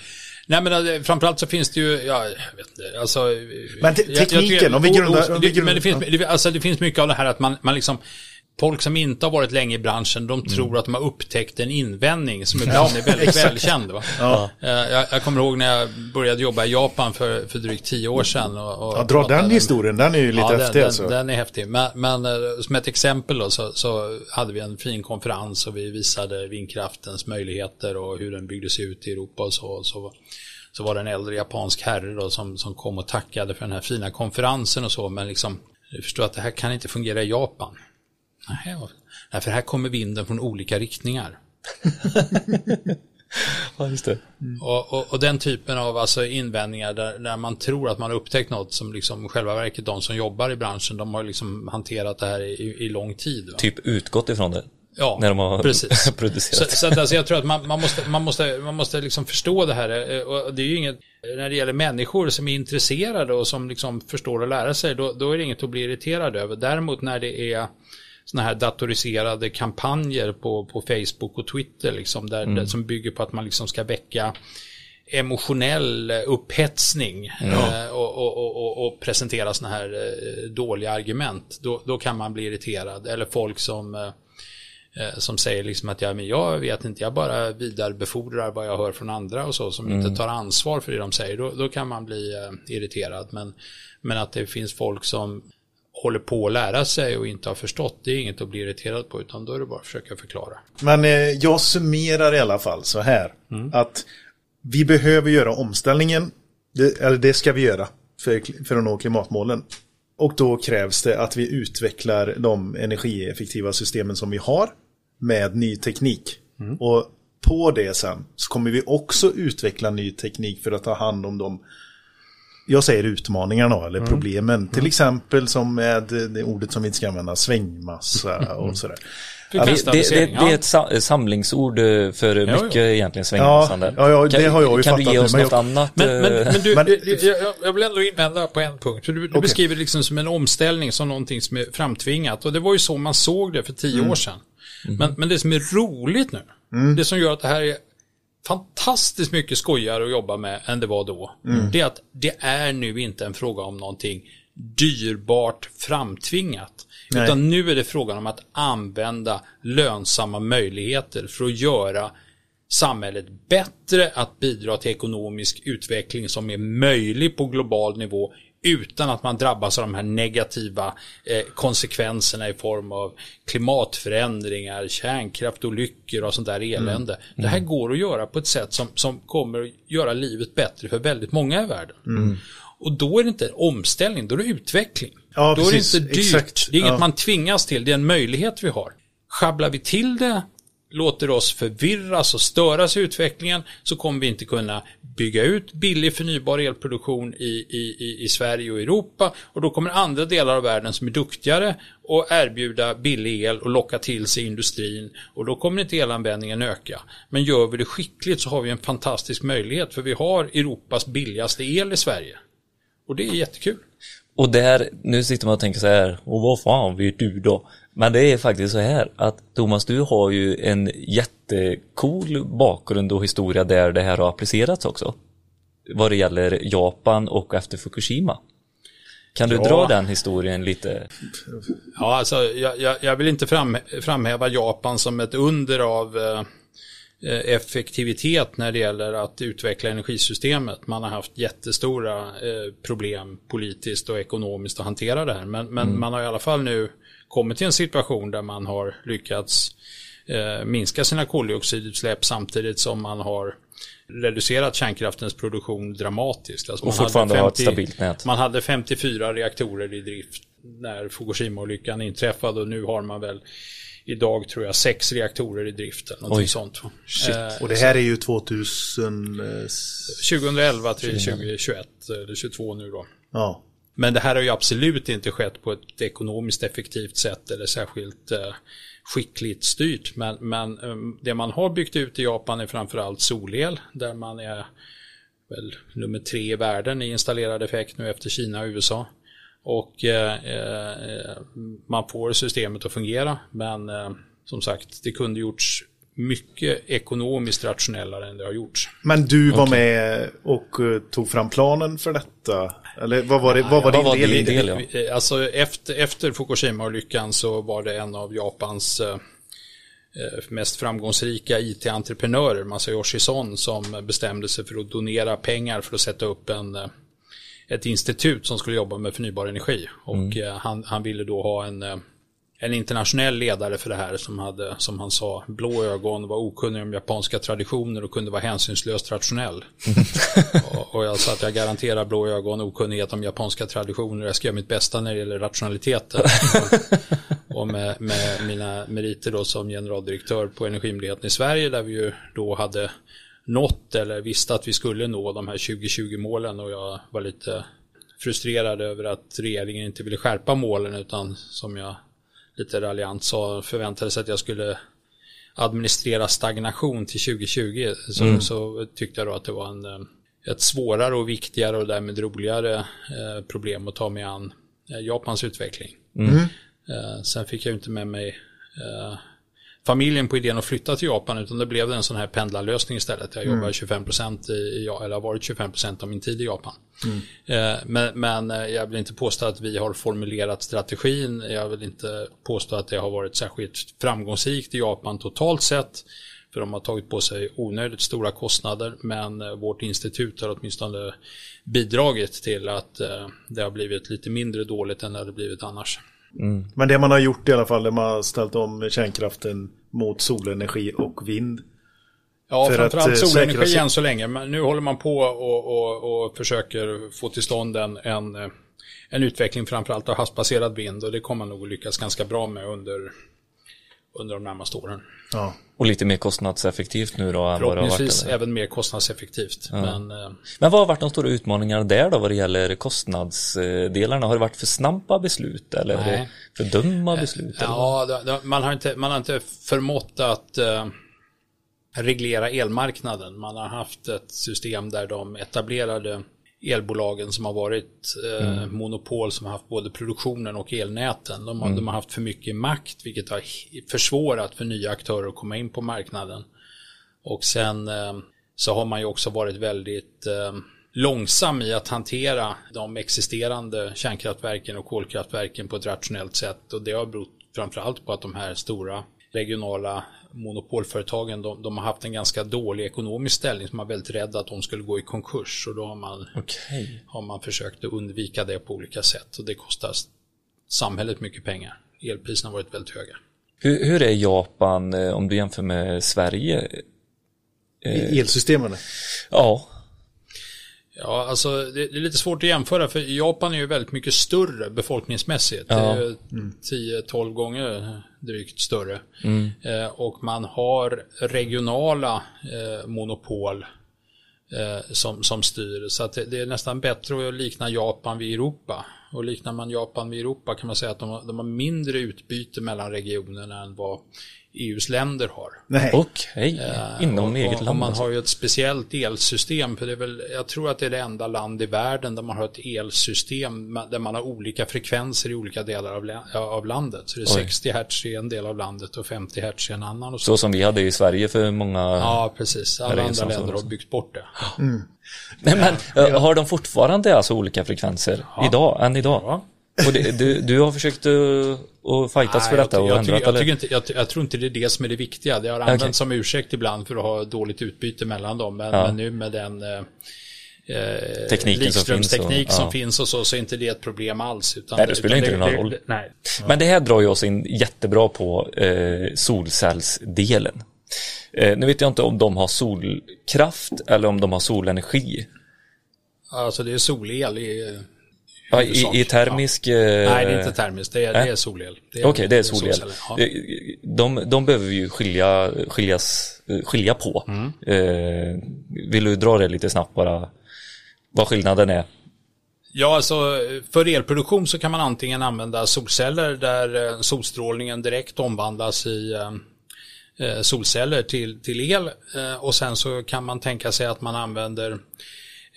Nej men eh, framförallt så finns det ju, ja, jag vet inte, alltså... Men te- jag- jag tekniken, tycker- om vi grundar- Men det finns, alltså det finns mycket av det här att man, man liksom Folk som inte har varit länge i branschen, de tror att de har upptäckt en invändning som ibland är väldigt välkänd. Va? Ja. Eh, Jag, jag kommer ihåg när jag började jobba i Japan för, för drygt tio år sedan. Och, och Ja, dra den med- historien, den är ju lite ja, häftig den, alltså. den, är häftig. Men, men eh, som ett exempel då, så, så hade vi en fin konferens och vi visade vindkraftens möjligheter och hur den byggdes ut i Europa och så. Så, så var det en äldre japansk herre då som, som kom och tackade för den här fina konferensen och så. Men liksom, du förstår att det här kan inte fungera i Japan. Nej, Nej, för här kommer vinden från olika riktningar. Ja, just det. Och, och, och den typen av alltså invändningar där, där man tror att man har upptäckt något som liksom själva verket de som jobbar i branschen de har liksom hanterat det här i, i lång tid. Va? Typ utgått ifrån det. Ja, när de har precis. Så, producerat. så att alltså jag tror att man, man måste, man måste, man måste liksom förstå det här. eh, Och det är ju inget, när det gäller människor som är intresserade och som liksom förstår att lära sig, då, då är det inget att bli irriterad över. Däremot när det är sådana här datoriserade kampanjer på, på Facebook och Twitter, liksom, där, där, som bygger på att man liksom ska väcka emotionell upphetsning eh, och, och, och, och, presentera sådana här eh, dåliga argument, då, då kan man bli irriterad. Eller folk som eh, som säger liksom att ja, men jag vet inte, jag bara vidarebefordrar vad jag hör från andra och så, som inte tar ansvar för det de säger, då, då kan man bli irriterad. Men, men att det finns folk som håller på att lära sig och inte har förstått, det är inget att bli irriterad på, utan då är det bara att försöka förklara. Men eh, jag summerar i alla fall så här. Att vi behöver göra omställningen. Det, eller det ska vi göra för, för att nå klimatmålen. Och då krävs det att vi utvecklar de energieffektiva systemen som vi har med ny teknik. Och på det sen så kommer vi också utveckla ny teknik för att ta hand om de jag säger utmaningarna eller problemen. Till exempel som med det ordet som vi inte ska använda, svängmassa och sådär. Det, det, det, det, är ett sa samlingsord eh, för mycket jo. egentligen svängmassande. Ja, ja, det kan, har jag ju Kan fattat du ge nu, oss men något jag- annat? Men, men, eh, men du, Men- jag, jag, vill ändå invända på en punkt. För du, du Okej. beskriver det liksom som en omställning, som någonting som är framtvingat. Och det var ju så man såg det för tio Mm. år sedan. Men, men det som är roligt nu, det som gör att det här är fantastiskt mycket skojigare att jobba med än det var då. Mm. Det är att det är nu inte en fråga om någonting dyrbart framtvingat. Nej. Utan nu är det frågan om att använda lönsamma möjligheter för att göra samhället bättre, att bidra till ekonomisk utveckling som är möjlig på global nivå utan att man drabbas av de här negativa eh, konsekvenserna i form av klimatförändringar, kärnkraftolyckor och sånt där elände. Det här går att göra på ett sätt som, som kommer att göra livet bättre för väldigt många i världen. Och då är det inte omställning, då är det utveckling. Ja, då är det precis. inte dyrt, Exakt. det är inget Ja. man tvingas till, det är en möjlighet vi har. Schabblar vi till det, låter oss förvirras och störas i utvecklingen så kommer vi inte kunna bygga ut billig förnybar elproduktion i, i, i, i Sverige och Europa och då kommer andra delar av världen som är duktigare och erbjuda billig el och locka till sig industrin och då kommer inte elanvändningen öka. Men gör vi det skickligt så har vi en fantastisk möjlighet för vi har Europas billigaste el i Sverige. Och det är jättekul. Och där, nu sitter man och tänker så här, och vad fan vet du då? Men det är faktiskt så här att Thomas, du har ju en jättecool bakgrund och historia där det här har applicerats också. Vad det gäller Japan och efter Fukushima. Kan du Ja. dra den historien lite? Ja, alltså, jag, jag, jag vill inte fram, framhäva Japan som ett under av eh, eh, effektivitet när det gäller att utveckla energisystemet. Man har haft jättestora eh, problem politiskt och ekonomiskt att hantera det här. Men, men man har i alla fall nu kommit till en situation där man har lyckats eh, minska sina koldioxidutsläpp samtidigt som man har reducerat kärnkraftens produktion dramatiskt. Alltså Och fortfarande ha ett stabilt nät. Man hade 54 reaktorer i drift när Fukushima-olyckan inträffade och nu har man väl idag tror jag sex reaktorer i drift eller Oj. sånt. Eh, Och det här är ju 2000... eh, 2011 till 2021 eller 22 nu då. Ja. Men det här har ju absolut inte skett på ett ekonomiskt effektivt sätt eller särskilt eh, skickligt styrt. Men, men eh, det man har byggt ut i Japan är framförallt solel där man är väl nummer tre i världen i installerad effekt nu efter Kina och USA. Och eh, eh, man får systemet att fungera men eh, som sagt det kunde gjorts mycket ekonomiskt rationellare än det har gjorts. Men du var med och eh, tog fram planen för detta? Eller vad var, det, vad var vad din var del din det? del? ja. Eh, Alltså efter, efter Fukushima-olyckan så var det en av Japans eh, eh, mest framgångsrika IT-entreprenörer, Masayoshi Son, som bestämde sig för att donera pengar för att sätta upp en, eh, ett institut som skulle jobba med förnybar energi. Och eh, han, han ville då ha en, eh, en internationell ledare för det här som hade, som han sa, blå ögon, var okunnig om japanska traditioner och kunde vara hänsynslöst rationell. och, och jag sa att jag garanterar blå ögon okunnighet om japanska traditioner. Jag ska göra mitt bästa när det gäller rationaliteten. och, och med, med mina meriter då som generaldirektör på Energimyndigheten i Sverige där vi ju då hade nått eller visste att vi skulle nå de här 2020-målen och jag var lite frustrerad över att regeringen inte ville skärpa målen utan som jag lite raljant sa förväntade sig att jag skulle administrera stagnation till 2020 så, så tyckte jag då att det var en, eh, ett svårare och viktigare och därmed roligare eh, problem att ta mig an eh, Japans utveckling. Eh, sen fick jag inte med mig eh, familjen på idén att flytta till Japan utan det blev en sån här pendlarlösning istället. Jag jobbar 25% i, eller har varit 25% av min tid i Japan. Eh, Men, men eh, jag vill inte påstå att vi har formulerat strategin. Jag vill inte påstå att det har varit särskilt framgångsrikt i Japan totalt sett. För de har tagit på sig onödigt stora kostnader. Men eh, vårt institut har åtminstone bidragit till att det har blivit lite mindre dåligt än det hade blivit annars. Men det man har gjort i alla fall, det man har ställt om kärnkraften mot solenergi och vind. Ja, För framförallt att, eh, solenergi säkra sig- än så länge. Men nu håller man på och, och, och försöker få till stånd en, en, eh, en utveckling framförallt av havsbaserad vind. Och det kommer man nog att lyckas ganska bra med under, under de närmaste åren. Ja. Och lite mer kostnadseffektivt nu då varit? Förhoppningsvis även mer kostnadseffektivt. Men, eh, Men vad har varit de stora utmaningarna där då vad det gäller kostnadsdelarna? Har det varit för snabba beslut eller Nej. för dumma beslut? eller? Ja, man har inte, man har inte förmått att eh, reglera elmarknaden. Man har haft ett system där de etablerade elbolagen som har varit eh, monopol som har haft både produktionen och elnäten. De har, de har haft för mycket makt vilket har försvårat för nya aktörer att komma in på marknaden. Och sen eh, så har man ju också varit väldigt eh, långsam i att hantera de existerande kärnkraftverken och kolkraftverken på ett rationellt sätt. Och det har berott framförallt på att de här stora regionala monopolföretagen de, de har haft en ganska dålig ekonomisk ställning som man väldigt rädd att de skulle gå i konkurs. Och då har man, Okej. har man försökt att undvika det på olika sätt. Och det kostar samhället mycket pengar. Elpriserna har varit väldigt höga. Hur, hur är Japan eh, om du jämför med Sverige? I elsystemen. Ja, Ja, alltså det, är lite svårt att jämföra för Japan är ju väldigt mycket större befolkningsmässigt. Ja. Det är ju 10-12 gånger drygt större. Eh, och man har regionala eh, monopol eh, som, som styr. Så att det, det är nästan bättre att likna Japan vid Europa. Och liknar man Japan vid Europa kan man säga att de de har mindre utbyte mellan regionerna än vad EUs länder har. Nej. okej. Inom och, eget och, land och man alltså. har ju ett speciellt elsystem. För det är väl, jag tror att det är det enda land i världen där man har ett elsystem där man har olika frekvenser i olika delar av, av landet. Så det är Oj. 60 hertz i en del av landet och 50 hertz i en annan. Och så. Så som vi hade i Sverige för många... Ja, precis. Alla andra länder har byggt bort det. Nej, men eh, har de fortfarande alltså olika frekvenser idag, än idag? Ja. Och det, du, du har försökt att, fightas för Nej, detta jag, och jag, ändrat jag, tycker inte, jag, jag tror inte det är det som är det viktiga. Det har använts Okej. som ursäkt ibland för att ha dåligt utbyte mellan dem. Men, Ja. men nu med den eh, eh, Tekniken som finns och- som ja. finns och så, så är inte det ett problem alls. Utan, Nej, det spelar inte någon roll. Nej. Men det här drar ju oss in jättebra på eh, solcellsdelen. Eh, nu vet jag inte om de har solkraft eller om de har solenergi. Alltså det är solel i Ja, i, I termisk... Ja. Eh, Nej, det är inte termiskt. Det är, nej. det är solel. Okej, det är solel. Ja. Eh, De, de behöver ju skilja, skiljas, eh, skilja på. Mm. Eh, vill du dra det lite snabbt bara? Vad skillnaden är? Ja, alltså för elproduktion så kan man antingen använda solceller där solstrålningen direkt omvandlas i solceller till, till el och sen så kan man tänka sig att man använder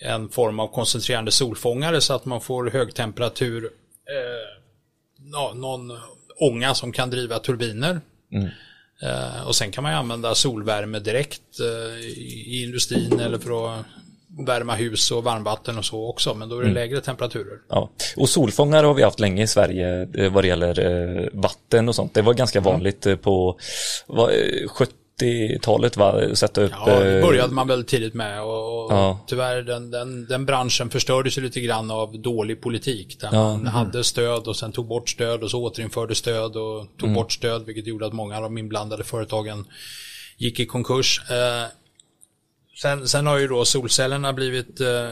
en form av koncentrerande solfångare så att man får högtemperatur, eh, någon ånga som kan driva turbiner. Eh, och sen kan man ju använda solvärme direkt eh, i, industrin eller för att värma hus och varmvatten och så också, men då är det lägre temperaturer. Ja. Och solfångare har vi haft länge i Sverige eh, vad det gäller eh, vatten och sånt. Det var ganska Mm. vanligt eh, på vad, eh, 70-talet va? Sätta upp... Ja, det eh, började man väldigt tidigt med och, och Ja. tyvärr den, den, den branschen förstördes ju lite grann av dålig politik. Där Ja, man hade stöd och sen tog bort stöd och så återinförde stöd och tog bort stöd vilket gjorde att många av de inblandade företagen gick i konkurs. Eh, sen, sen har ju då solcellerna blivit eh,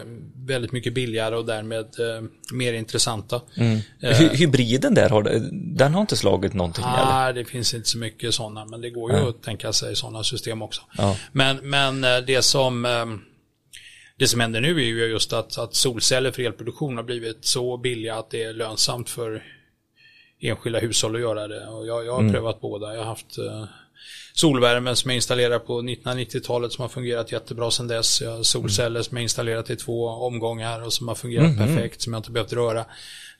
väldigt mycket billigare och därmed eh, mer intressanta. Hy- hybriden där, har, den har inte slagit någonting eller? Nej, det finns inte så mycket sådana, men det går ju att tänka sig sådana system också. Ja. Men, men eh, det som eh, det som händer nu är ju just att, att solceller för elproduktion har blivit så billiga att det är lönsamt för enskilda hushåll att göra det. Och jag, jag har prövat båda. Jag har haft eh, solvärme som jag installerade på 1990-talet som har fungerat jättebra sedan dess. Jag har solceller som jag installerat i två omgångar och som har fungerat perfekt som jag inte behövt röra.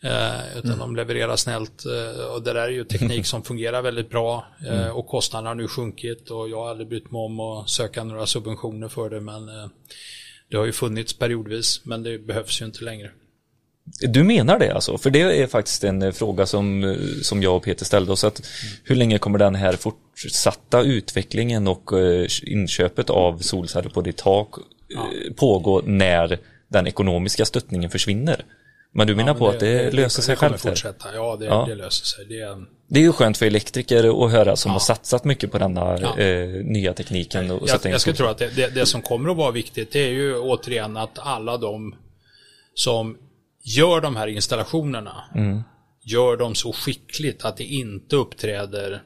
Eh, utan de levererar snällt eh, och det där är ju teknik som fungerar väldigt bra eh, och kostnaderna har nu sjunkit och jag har aldrig brytt mig om att söka några subventioner för det men eh, det har ju funnits periodvis men det behövs ju inte längre. Du menar det alltså? För det är faktiskt en eh, fråga som, eh, som jag och Peter ställde oss. Att hur länge kommer den här fortsatta utvecklingen och eh, inköpet av solceller på ditt tak eh, pågå när den ekonomiska stöttningen försvinner? Men du menar Ja, på men att det, löser sig det kommer självt fortsätta. Ja, det, Ja. det löser sig. Det är, Det är ju skönt för elektriker att höra som har satsat mycket på denna Ja. eh, nya tekniken. Och jag, jag skulle tro att det, det, det som kommer att vara viktigt det är ju återigen att alla de som gör de här installationerna Mm. gör dem så skickligt att det inte uppträder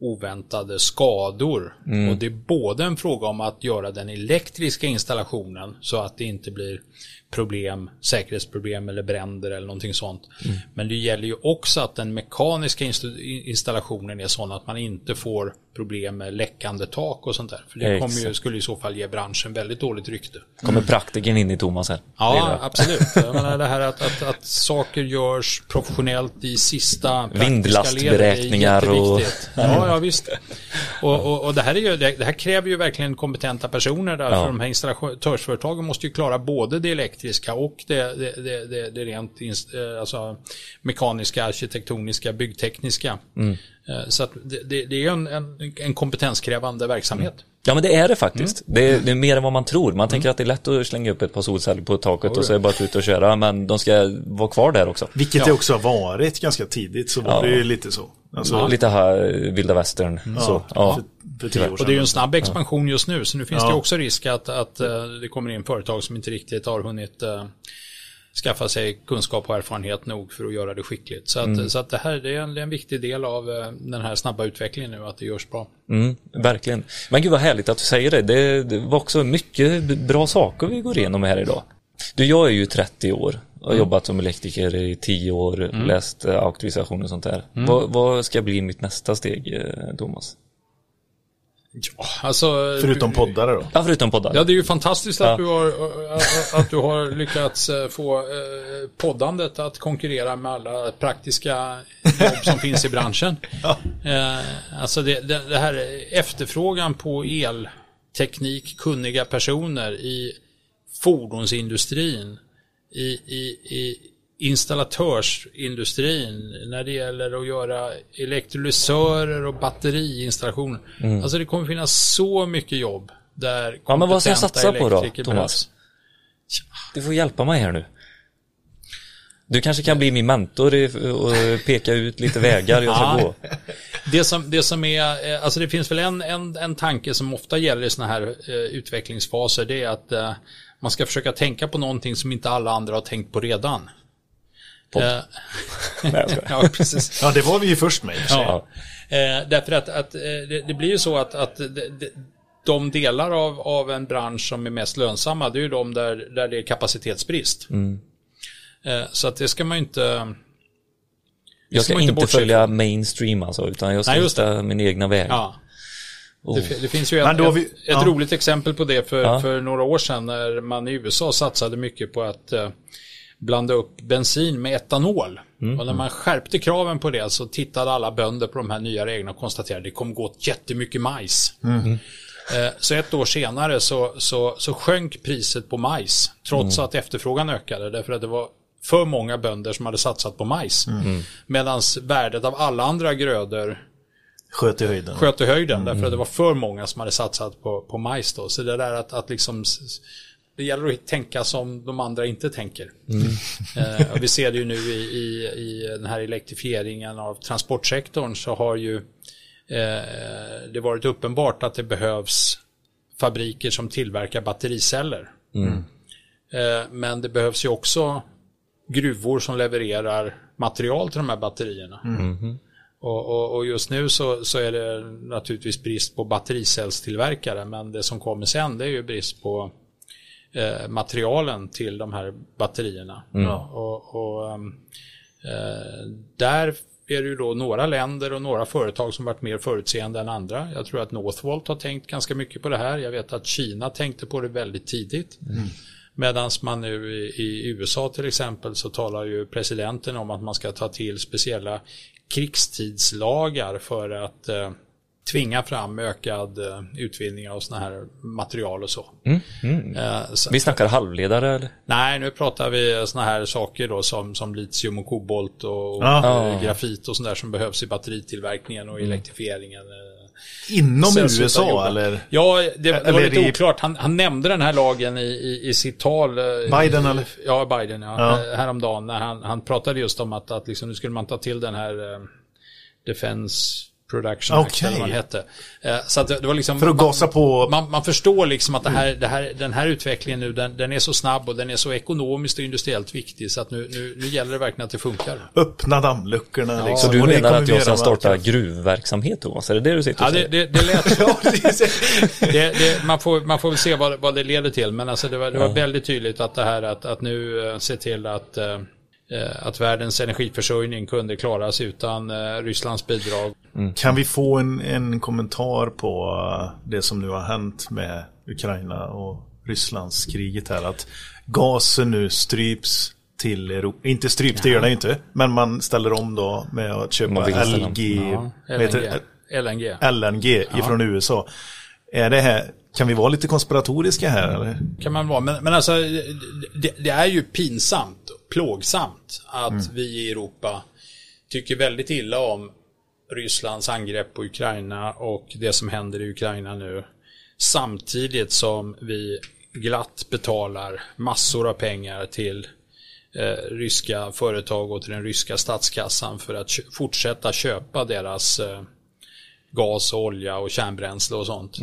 oväntade skador. Mm. Och det är både en fråga om att göra den elektriska installationen så att det inte blir problem, säkerhetsproblem eller bränder eller någonting sånt. Mm. Men det gäller ju också att den mekaniska inst- installationen är sån att man inte får problem med läckande tak och sånt där. För det kommer ju, skulle i så fall ge branschen väldigt dåligt rykte. Kommer praktiken in i Thomas här. Ja, absolut. Jag menar det här att, att, att saker görs professionellt i sista Vindlastberäkningar och-. Ja, ja visst. Och, och, och det, här är ju, det, det här kräver ju verkligen kompetenta personer där. Ja. För de här installatörsföretagen måste ju klara både det elektriska och det, det, det, det, rent eh, alltså, mekaniska, arkitektoniska, byggtekniska. Mm. Eh, Så att det, det, det är en, en, en kompetenskrävande verksamhet. Ja men det är det faktiskt. Mm. Det, är, det är mer än vad man tror. Man tänker att det är lätt att slänga upp ett par solceller på taket och så är det bara att ut och köra. Men de ska vara kvar där också. Vilket det också har varit ganska tidigt så var Ja. det ju lite så. Alltså, Lite här vilda västern. Så, ja. För, tio år Och det är ju sedan. en snabb expansion just nu, så nu finns Ja. det också risk att, att eh, det kommer in företag som inte riktigt har hunnit eh, skaffa sig kunskap och erfarenhet nog för att göra det skickligt. Så att, så att det här det är, en, det är en viktig del av eh, den här snabba utvecklingen nu, att det görs bra. Mm, verkligen. Men gud vad härligt att du säger det. det. Det var också mycket bra saker vi går igenom här idag. Du, jag är ju 30 år och har jobbat som elektriker i 10 år, läst eh, auktorisation och sånt där. Vad, vad ska bli mitt nästa steg, Thomas? Ja, alltså, Förutom poddare då. Ja, förutom poddar. Ja, det är ju fantastiskt att, Ja. du har, att du har lyckats äh, få äh, poddandet att konkurrera med alla praktiska jobb som finns i branschen. Eh, Alltså det, det, det här efterfrågan på elteknik, kunniga personer i fordonsindustrin, i, i, i installatörsindustrin, när det gäller att göra elektrolysörer och batteriinstallation. Alltså det kommer finnas så mycket jobb där Mm. Ja, men vad ska jag satsa på då, Thomas? behövs. Du får hjälpa mig här nu. Du kanske kan bli min mentor och peka ut lite vägar jag ska gå. Det som, det som är, eh, alltså det finns väl en, en, en tanke som ofta gäller i sådana här eh, utvecklingsfaser, det är att eh, man ska försöka tänka på någonting som inte alla andra har tänkt på redan. Podd. Eh, Nej, jag ja, precis. Ja, det var vi ju först med. Ja. Eh, därför att, att eh, det, det blir ju så att, att det, det, de delar av, av en bransch som är mest lönsamma, det är ju de där, där det är kapacitetsbrist. Mm. Eh, så att det ska man ju inte... Jag ska ska inte inte följa mainstream alltså, utan jag ska Nej, just hitta min egna väg. Ja. Oh. Det, det finns ju ett, Men då har vi- ett, ett ja. roligt exempel på det för, Ja. för några år sedan när man i USA satsade mycket på att eh, blanda upp bensin med etanol. Mm. Och när man skärpte kraven på det så tittade alla bönder på de här nya reglerna och konstaterade att det kommer gå åt jättemycket majs. Eh, Så ett år senare så, så, så sjönk priset på majs trots att efterfrågan ökade därför att det var för många bönder som hade satsat på majs. Medan värdet av alla andra grödor Sköt i höjden. sköt i höjden därför att det var för många som hade satsat på, på majs då. Så det där att, att liksom det gäller att tänka som de andra inte tänker. Eh, och vi ser det ju nu i, i, i den här elektrifieringen av transportsektorn så har ju eh, det varit uppenbart att det behövs fabriker som tillverkar battericeller. Eh, men det behövs ju också gruvor som levererar material till de här batterierna. Och, och, och just nu så, så är det naturligtvis brist på battericellstillverkare men det som kommer sen det är ju brist på eh, materialen till de här batterierna. Ja, och, och, ehm, eh, där är det ju då några länder och några företag som varit mer förutseende än andra. Jag tror att Northvolt har tänkt ganska mycket på det här. Jag vet att Kina tänkte på det väldigt tidigt. Medan man nu i, i USA till exempel så talar ju presidenten om att man ska ta till speciella krigstidslagar för att eh, tvinga fram ökad eh, utvinning av sådana här material och så. Eh, så Vi snackar halvledare eller? nej, nu pratar vi sådana här saker då som, som litium och kobolt och, eh, grafit och sånt där som behövs i batteritillverkningen och elektrifieringen. eh, Inom USA jordar. eller? Ja, det, det var Eller lite i- oklart. Han, han nämnde den här lagen i, i, i sitt tal. eh, Biden, eller? Ja, Biden, ja. Ja. Eh, Häromdagen när han, han pratade just om att, att liksom, nu skulle man ta till den här eh, Defense Production Act eller vad den hette. Eh, Så att det var liksom... För att man- gasa på... man, man förstår liksom att det här, det här, den här utvecklingen nu, den, den är så snabb och den är så ekonomiskt och industriellt viktig så att nu, nu, nu gäller det verkligen att det funkar. Öppna dammluckorna liksom. Så du menar att vi jag ska starta gruvverksamhet Thomas? Är det det du sitter och Ja, det, det, det lät Ja, det, det, man, får, man får väl se vad, vad det leder till, men alltså det var, det var väldigt tydligt att det här att, att nu eh, se till att, eh, att världens energiförsörjning kunde klaras utan eh, Rysslands bidrag. Kan vi få en, en kommentar på uh, det som nu har hänt med Ukraina och Rysslands kriget här? Att gasen nu stryps till Europa. Inte stryps, det gör den ju inte. Men man ställer om då med att köpa. LG, Ja, LNG. LNG. LNG ifrån USA. Är det här, kan vi vara lite konspiratoriska här eller? kan man vara. Men, men alltså, det, det är ju pinsamt, plågsamt att vi i Europa tycker väldigt illa om Rysslands angrepp på Ukraina och det som händer i Ukraina nu. Samtidigt som vi glatt betalar massor av pengar till eh, ryska företag och till den ryska statskassan för att fortsätta köpa deras eh, gas, och olja och kärnbränsle och sånt.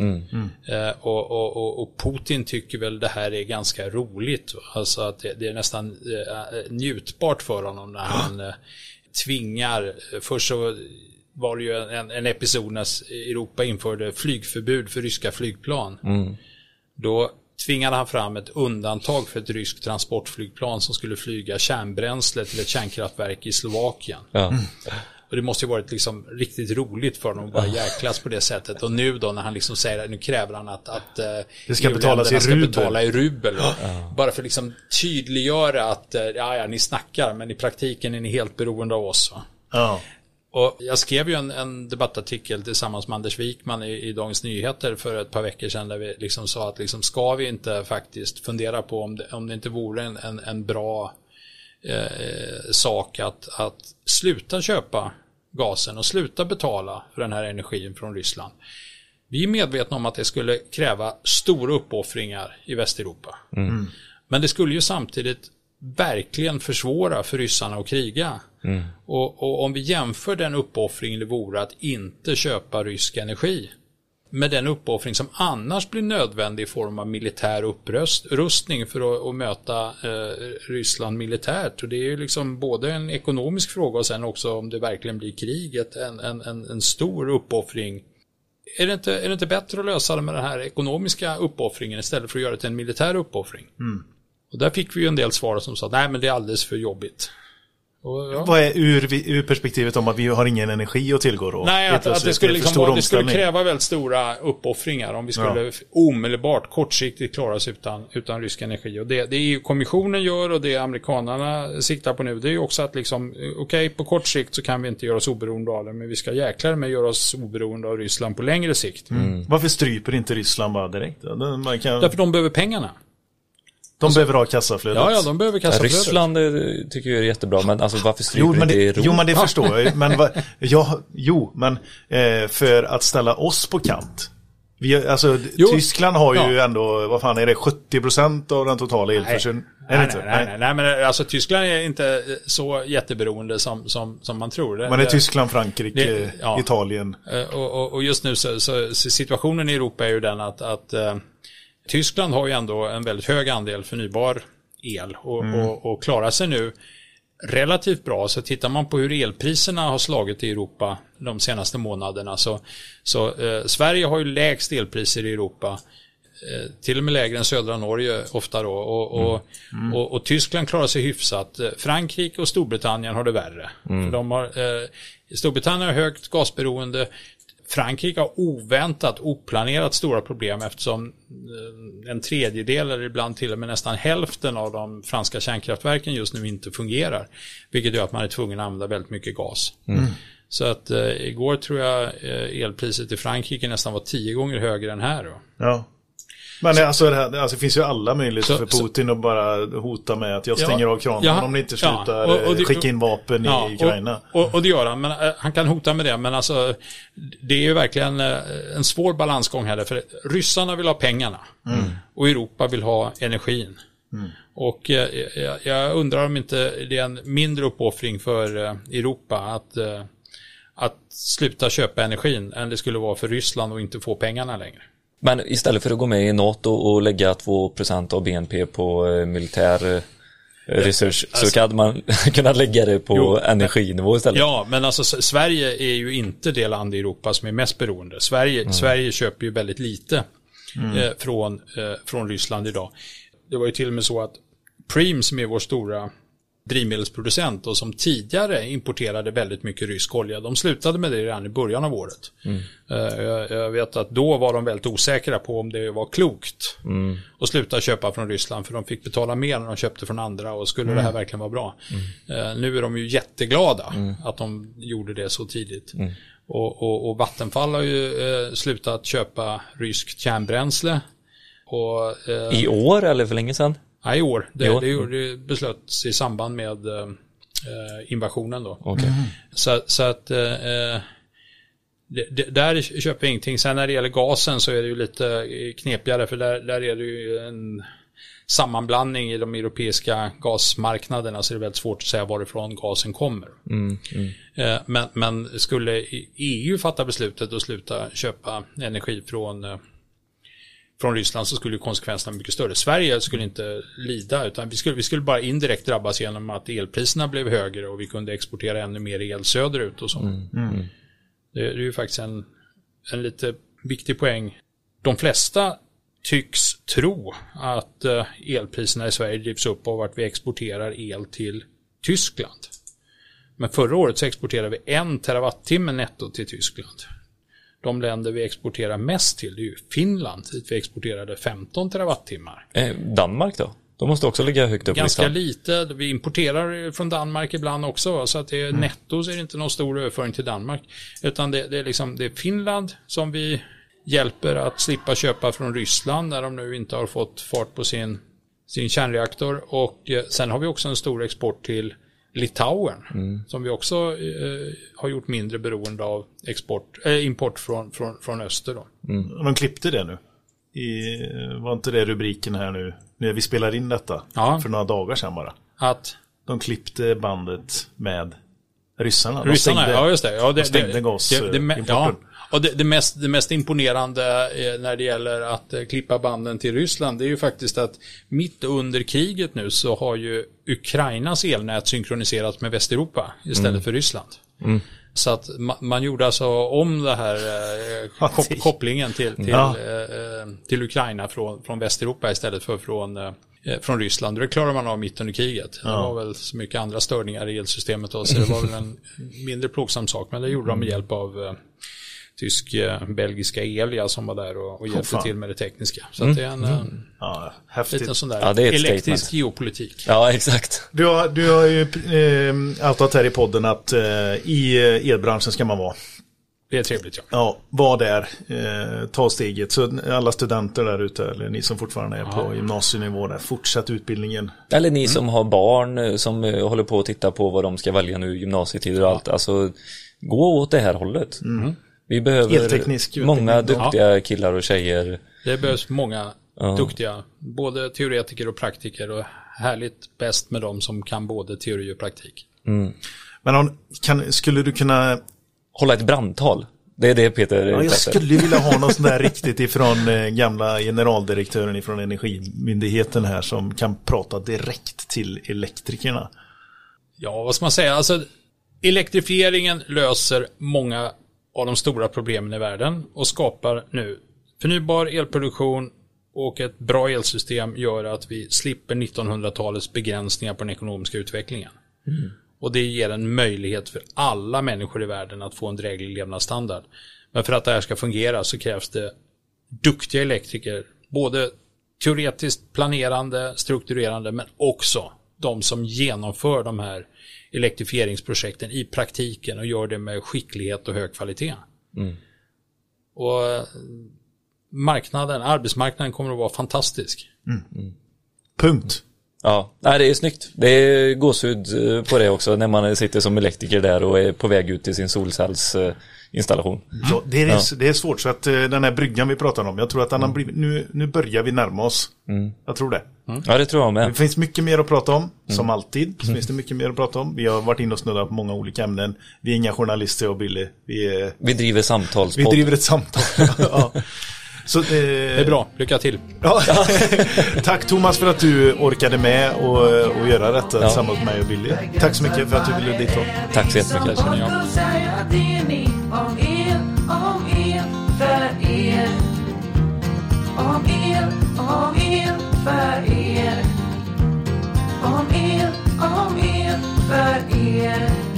Eh, och, och, och, och Putin tycker väl det här är ganska roligt. Alltså att det, det är nästan eh, njutbart för honom när han eh, tvingar. eh, Först så var det ju en, en episod när Europa införde flygförbud för ryska flygplan. Då tvingade han fram ett undantag för ett ryskt transportflygplan som skulle flyga kärnbränsle till ett kärnkraftverk i Slovakien. Ja. Och det måste ju varit liksom riktigt roligt för honom att bara jäklas på det sättet. Och nu då när han liksom säger att nu kräver han att, att eh, Det ska betalas i rubel. betala i rubel. Bara för att liksom tydliggöra att eh, ja, ja, ni snackar men i praktiken är ni helt beroende av oss. Ja. Och jag skrev ju en, en debattartikel tillsammans med Anders Wikman i, i Dagens Nyheter för ett par veckor sedan där vi liksom sa att liksom ska vi inte faktiskt fundera på om det, om det inte vore en, en, en bra eh, sak att, att sluta köpa gasen och sluta betala för den här energin från Ryssland. Vi är medvetna om att det skulle kräva stora uppoffringar i Västeuropa. Men det skulle ju samtidigt verkligen försvåra för ryssarna att kriga. Och, och om vi jämför den uppoffringen det vore att inte köpa rysk energi med den uppoffring som annars blir nödvändig i form av militär upprustning för att, att möta eh, Ryssland militärt. Och det är ju liksom både en ekonomisk fråga och sen också om det verkligen blir kriget en, en, en, en stor uppoffring. Är det, inte, är det inte bättre att lösa det med den här ekonomiska uppoffringen istället för att göra det till en militär uppoffring? Och där fick vi ju en del svar som sa nej men det är alldeles för jobbigt. Och, ja. Vad är ur, ur perspektivet om att vi har ingen energi att tillgå då? Nej, att, att det, skulle liksom det skulle kräva väldigt stora uppoffringar om vi skulle omedelbart, kortsiktigt klara oss utan, utan rysk energi. Och det, det EU-kommissionen gör och det amerikanerna siktar på nu, det är ju också att liksom, okej, på kort sikt så kan vi inte göra oss oberoende av det, men vi ska jäklar med göra oss oberoende av Ryssland på längre sikt. Varför stryper inte Ryssland bara direkt? Man kan, Därför de behöver pengarna. De behöver ha kassaflödet. Ja, ja, de behöver Ja, kassaflödet. Ryssland eh, tycker jag är jättebra, men alltså varför stryper Jo men, inte det, Europa? jo men det förstår jag. Men va, ja, jo, men eh, för att ställa oss på kant. Vi, alltså, Jo. Tyskland har ju Ja. ändå, vad fan är det, 70% av den totala elförsörjningen? Är det Nej, inte? nej, nej, nej, nej, men alltså Tyskland är inte så jätteberoende som, som, som man tror. Det- Man är det- Tyskland, Frankrike, det- ja. Italien. Eh, Och, och, och just nu så, så, situationen i Europa är ju den att, att eh, Tyskland har ju ändå en väldigt hög andel förnybar el och, och, och klarar sig nu relativt bra. Så tittar man på hur elpriserna har slagit i Europa de senaste månaderna så, så eh, Sverige har ju lägst elpriser i Europa. Eh, till och med lägre än södra Norge ofta då. Och, och, och, och Tyskland klarar sig hyfsat. Eh, Frankrike och Storbritannien har det värre. För de har, eh, Storbritannien har högt gasberoende. Frankrike har oväntat, oplanerat stora problem eftersom eh, en tredjedel eller ibland till och med nästan hälften av de franska kärnkraftverken just nu inte fungerar. Vilket gör att man är tvungen att använda väldigt mycket gas. Så att eh, igår tror jag eh, elpriset i Frankrike nästan var tio gånger högre än här. Då. Ja. Men alltså, det, här, alltså, det finns ju alla möjligheter Så- för så- Putin att bara hota med att jag Ja. stänger av kranen Ja. om ni inte Ja. slutar Och- och det- skicka in vapen Ja, i Ukraina. Och, och, det gör han, men eh, han kan hota med det. Men alltså, det är ju verkligen eh, en svår balansgång här. För ryssarna vill ha pengarna och Europa vill ha energin. Och eh, jag, jag undrar om inte det är en mindre uppoffring för Europa att, att sluta köpa energin än det skulle vara för Ryssland och inte få pengarna längre. Men istället för att gå med i NATO och lägga 2% av BNP på eh, militär eh, research så kan man kunna lägga det på Jo. energinivå istället. Ja, men alltså Sverige är ju inte det land i Europa som är mest beroende. Sverige, Sverige köper ju väldigt lite eh, från, eh, från Ryssland idag. Det var ju till och med så att Preem som är vår stora drivmedelsproducent och som tidigare importerade väldigt mycket rysk olja. De slutade med det redan i början av året. Eh, Jag, vet att då var de väldigt osäkra på om det var klokt att sluta köpa från Ryssland för de fick betala mer när de köpte från andra och skulle det här verkligen vara bra. Eh, Nu är de ju jätteglada att de gjorde det så tidigt. Och, och, och Vattenfall har ju eh, slutat köpa ryskt kärnbränsle. Och, eh, I år eller för länge sedan? Ja, i år. Det, I år? det, det beslöts i samband med eh, invasionen då. Okej. Så, så att eh, eh, det, det, där köper vi ingenting. Sen när det gäller gasen så är det ju lite eh, knepigare för där, där är det ju en sammanblandning i de europeiska gasmarknaderna så det är väldigt svårt att säga varifrån gasen kommer. Eh, Men, men skulle EU fatta beslutet att sluta köpa energi från från Ryssland så skulle konsekvenserna mycket större. Sverige skulle inte lida utan vi skulle, vi skulle bara indirekt drabbas genom att elpriserna blev högre och vi kunde exportera ännu mer el söderut och så. Det, det är ju faktiskt en, en lite viktig poäng. De flesta tycks tro att eh, elpriserna i Sverige drivs upp av att vi exporterar el till Tyskland. Men förra året så exporterade vi en terawattimme netto till Tyskland. De länder vi exporterar mest till det är ju Finland, dit vi exporterade 15 terawattimmar. Eh, Danmark då? De måste också ligga högt upp Ganska lite, vi importerar från Danmark ibland också, så att det är netto så är det inte någon stor överföring till Danmark. Utan det, det, är liksom, det är Finland som vi hjälper att slippa köpa från Ryssland när de nu inte har fått fart på sin, sin kärnreaktor. Och eh, sen har vi också en stor export till Litauen som vi också eh, har gjort mindre beroende av export, eh, import från, från, från öster. Då. De klippte det nu. I, var inte det rubriken här nu? När vi spelar in detta. Ja. För några dagar sedan bara. Att De klippte bandet med ryssarna. De Ryssarna, stängde- ja just det. Ja, det, de stängde det, gas, det, det, eh, ja. Och det, det, mest, det mest imponerande eh, när det gäller att eh, klippa banden till Ryssland det är ju faktiskt att mitt under kriget nu så har ju Ukrainas elnät synkroniserats med Västeuropa istället Mm. för Ryssland. Så att ma- man gjorde alltså om det här eh, Ja, kop- kopplingen till, till, Ja. eh, eh, till Ukraina från, från Västeuropa istället för från, eh, från Ryssland. Det klarar man av mitt under kriget. Det var väl så mycket andra störningar i elsystemet då, så det var väl en mindre plågsam sak. Men det gjorde de med hjälp av tysk-belgiska Elia som var där och, och hjälpte fan. till med det tekniska. Så att det är en, en Ja, häftigt. liten sån där Ja, det är ett elektrisk statement. geopolitik. Ja, exakt. Du har, du har ju eh, outat här i podden att eh, i eh, elbranschen ska man vara. Det är trevligt ja. Ja, var där, eh, ta steget. Så alla studenter där ute, eller ni som fortfarande är på gymnasienivå, där, fortsätt utbildningen. Eller ni som har barn eh, som eh, håller på att titta på vad de ska välja nu, gymnasietider och allt. Alltså, gå åt det här hållet. Vi behöver många duktiga killar och tjejer. Det behövs många Ja. duktiga, både teoretiker och praktiker och härligt bäst med dem som kan både teori och praktik. Men om, kan, skulle du kunna Hålla ett brandtal. Det är det Peter Ja, jag efter. skulle vilja ha något sånt där riktigt ifrån eh, gamla generaldirektören ifrån Energimyndigheten här som kan prata direkt till elektrikerna. Ja, vad ska man säga? Alltså, elektrifieringen löser många av de stora problemen i världen och skapar nu förnybar elproduktion och ett bra elsystem gör att vi slipper 1900-talets begränsningar på den ekonomiska utvecklingen. Och det ger en möjlighet för alla människor i världen att få en dräglig levnadsstandard. Men för att det här ska fungera så krävs det duktiga elektriker, både teoretiskt planerande, strukturerande, men också de som genomför de här elektrifieringsprojekten i praktiken och gör det med skicklighet och hög kvalitet. Och eh, marknaden, arbetsmarknaden kommer att vara fantastisk. Punkt. Ja, Nej, det är snyggt. Det är gåshud eh, på det också när man sitter som elektriker där och är på väg ut till sin solcellsinstallation. Ja, det, är, det är svårt, så att eh, den här bryggan vi pratar om, jag tror att den har blivit, nu, nu börjar vi närma oss. Jag tror det. Ja, det tror jag Det med. finns mycket mer att prata om, som alltid. Så finns det mycket mer att prata om. Vi har varit inne och snuddat på många olika ämnen. Vi är inga journalister, jag och Billy. Vi, är, Vi driver vi samtalspodd. driver ett samtal. ja. Så, eh, Det är bra, lycka till. Ja. Tack Thomas för att du orkade med och, och göra detta tillsammans med mig och Billy. Tack så mycket för att du ville dit. Tack så jättemycket. Det känner jag. Som säger att det är ni om el, om el, för er. Om el, om el, för er. Om el, om el, för er.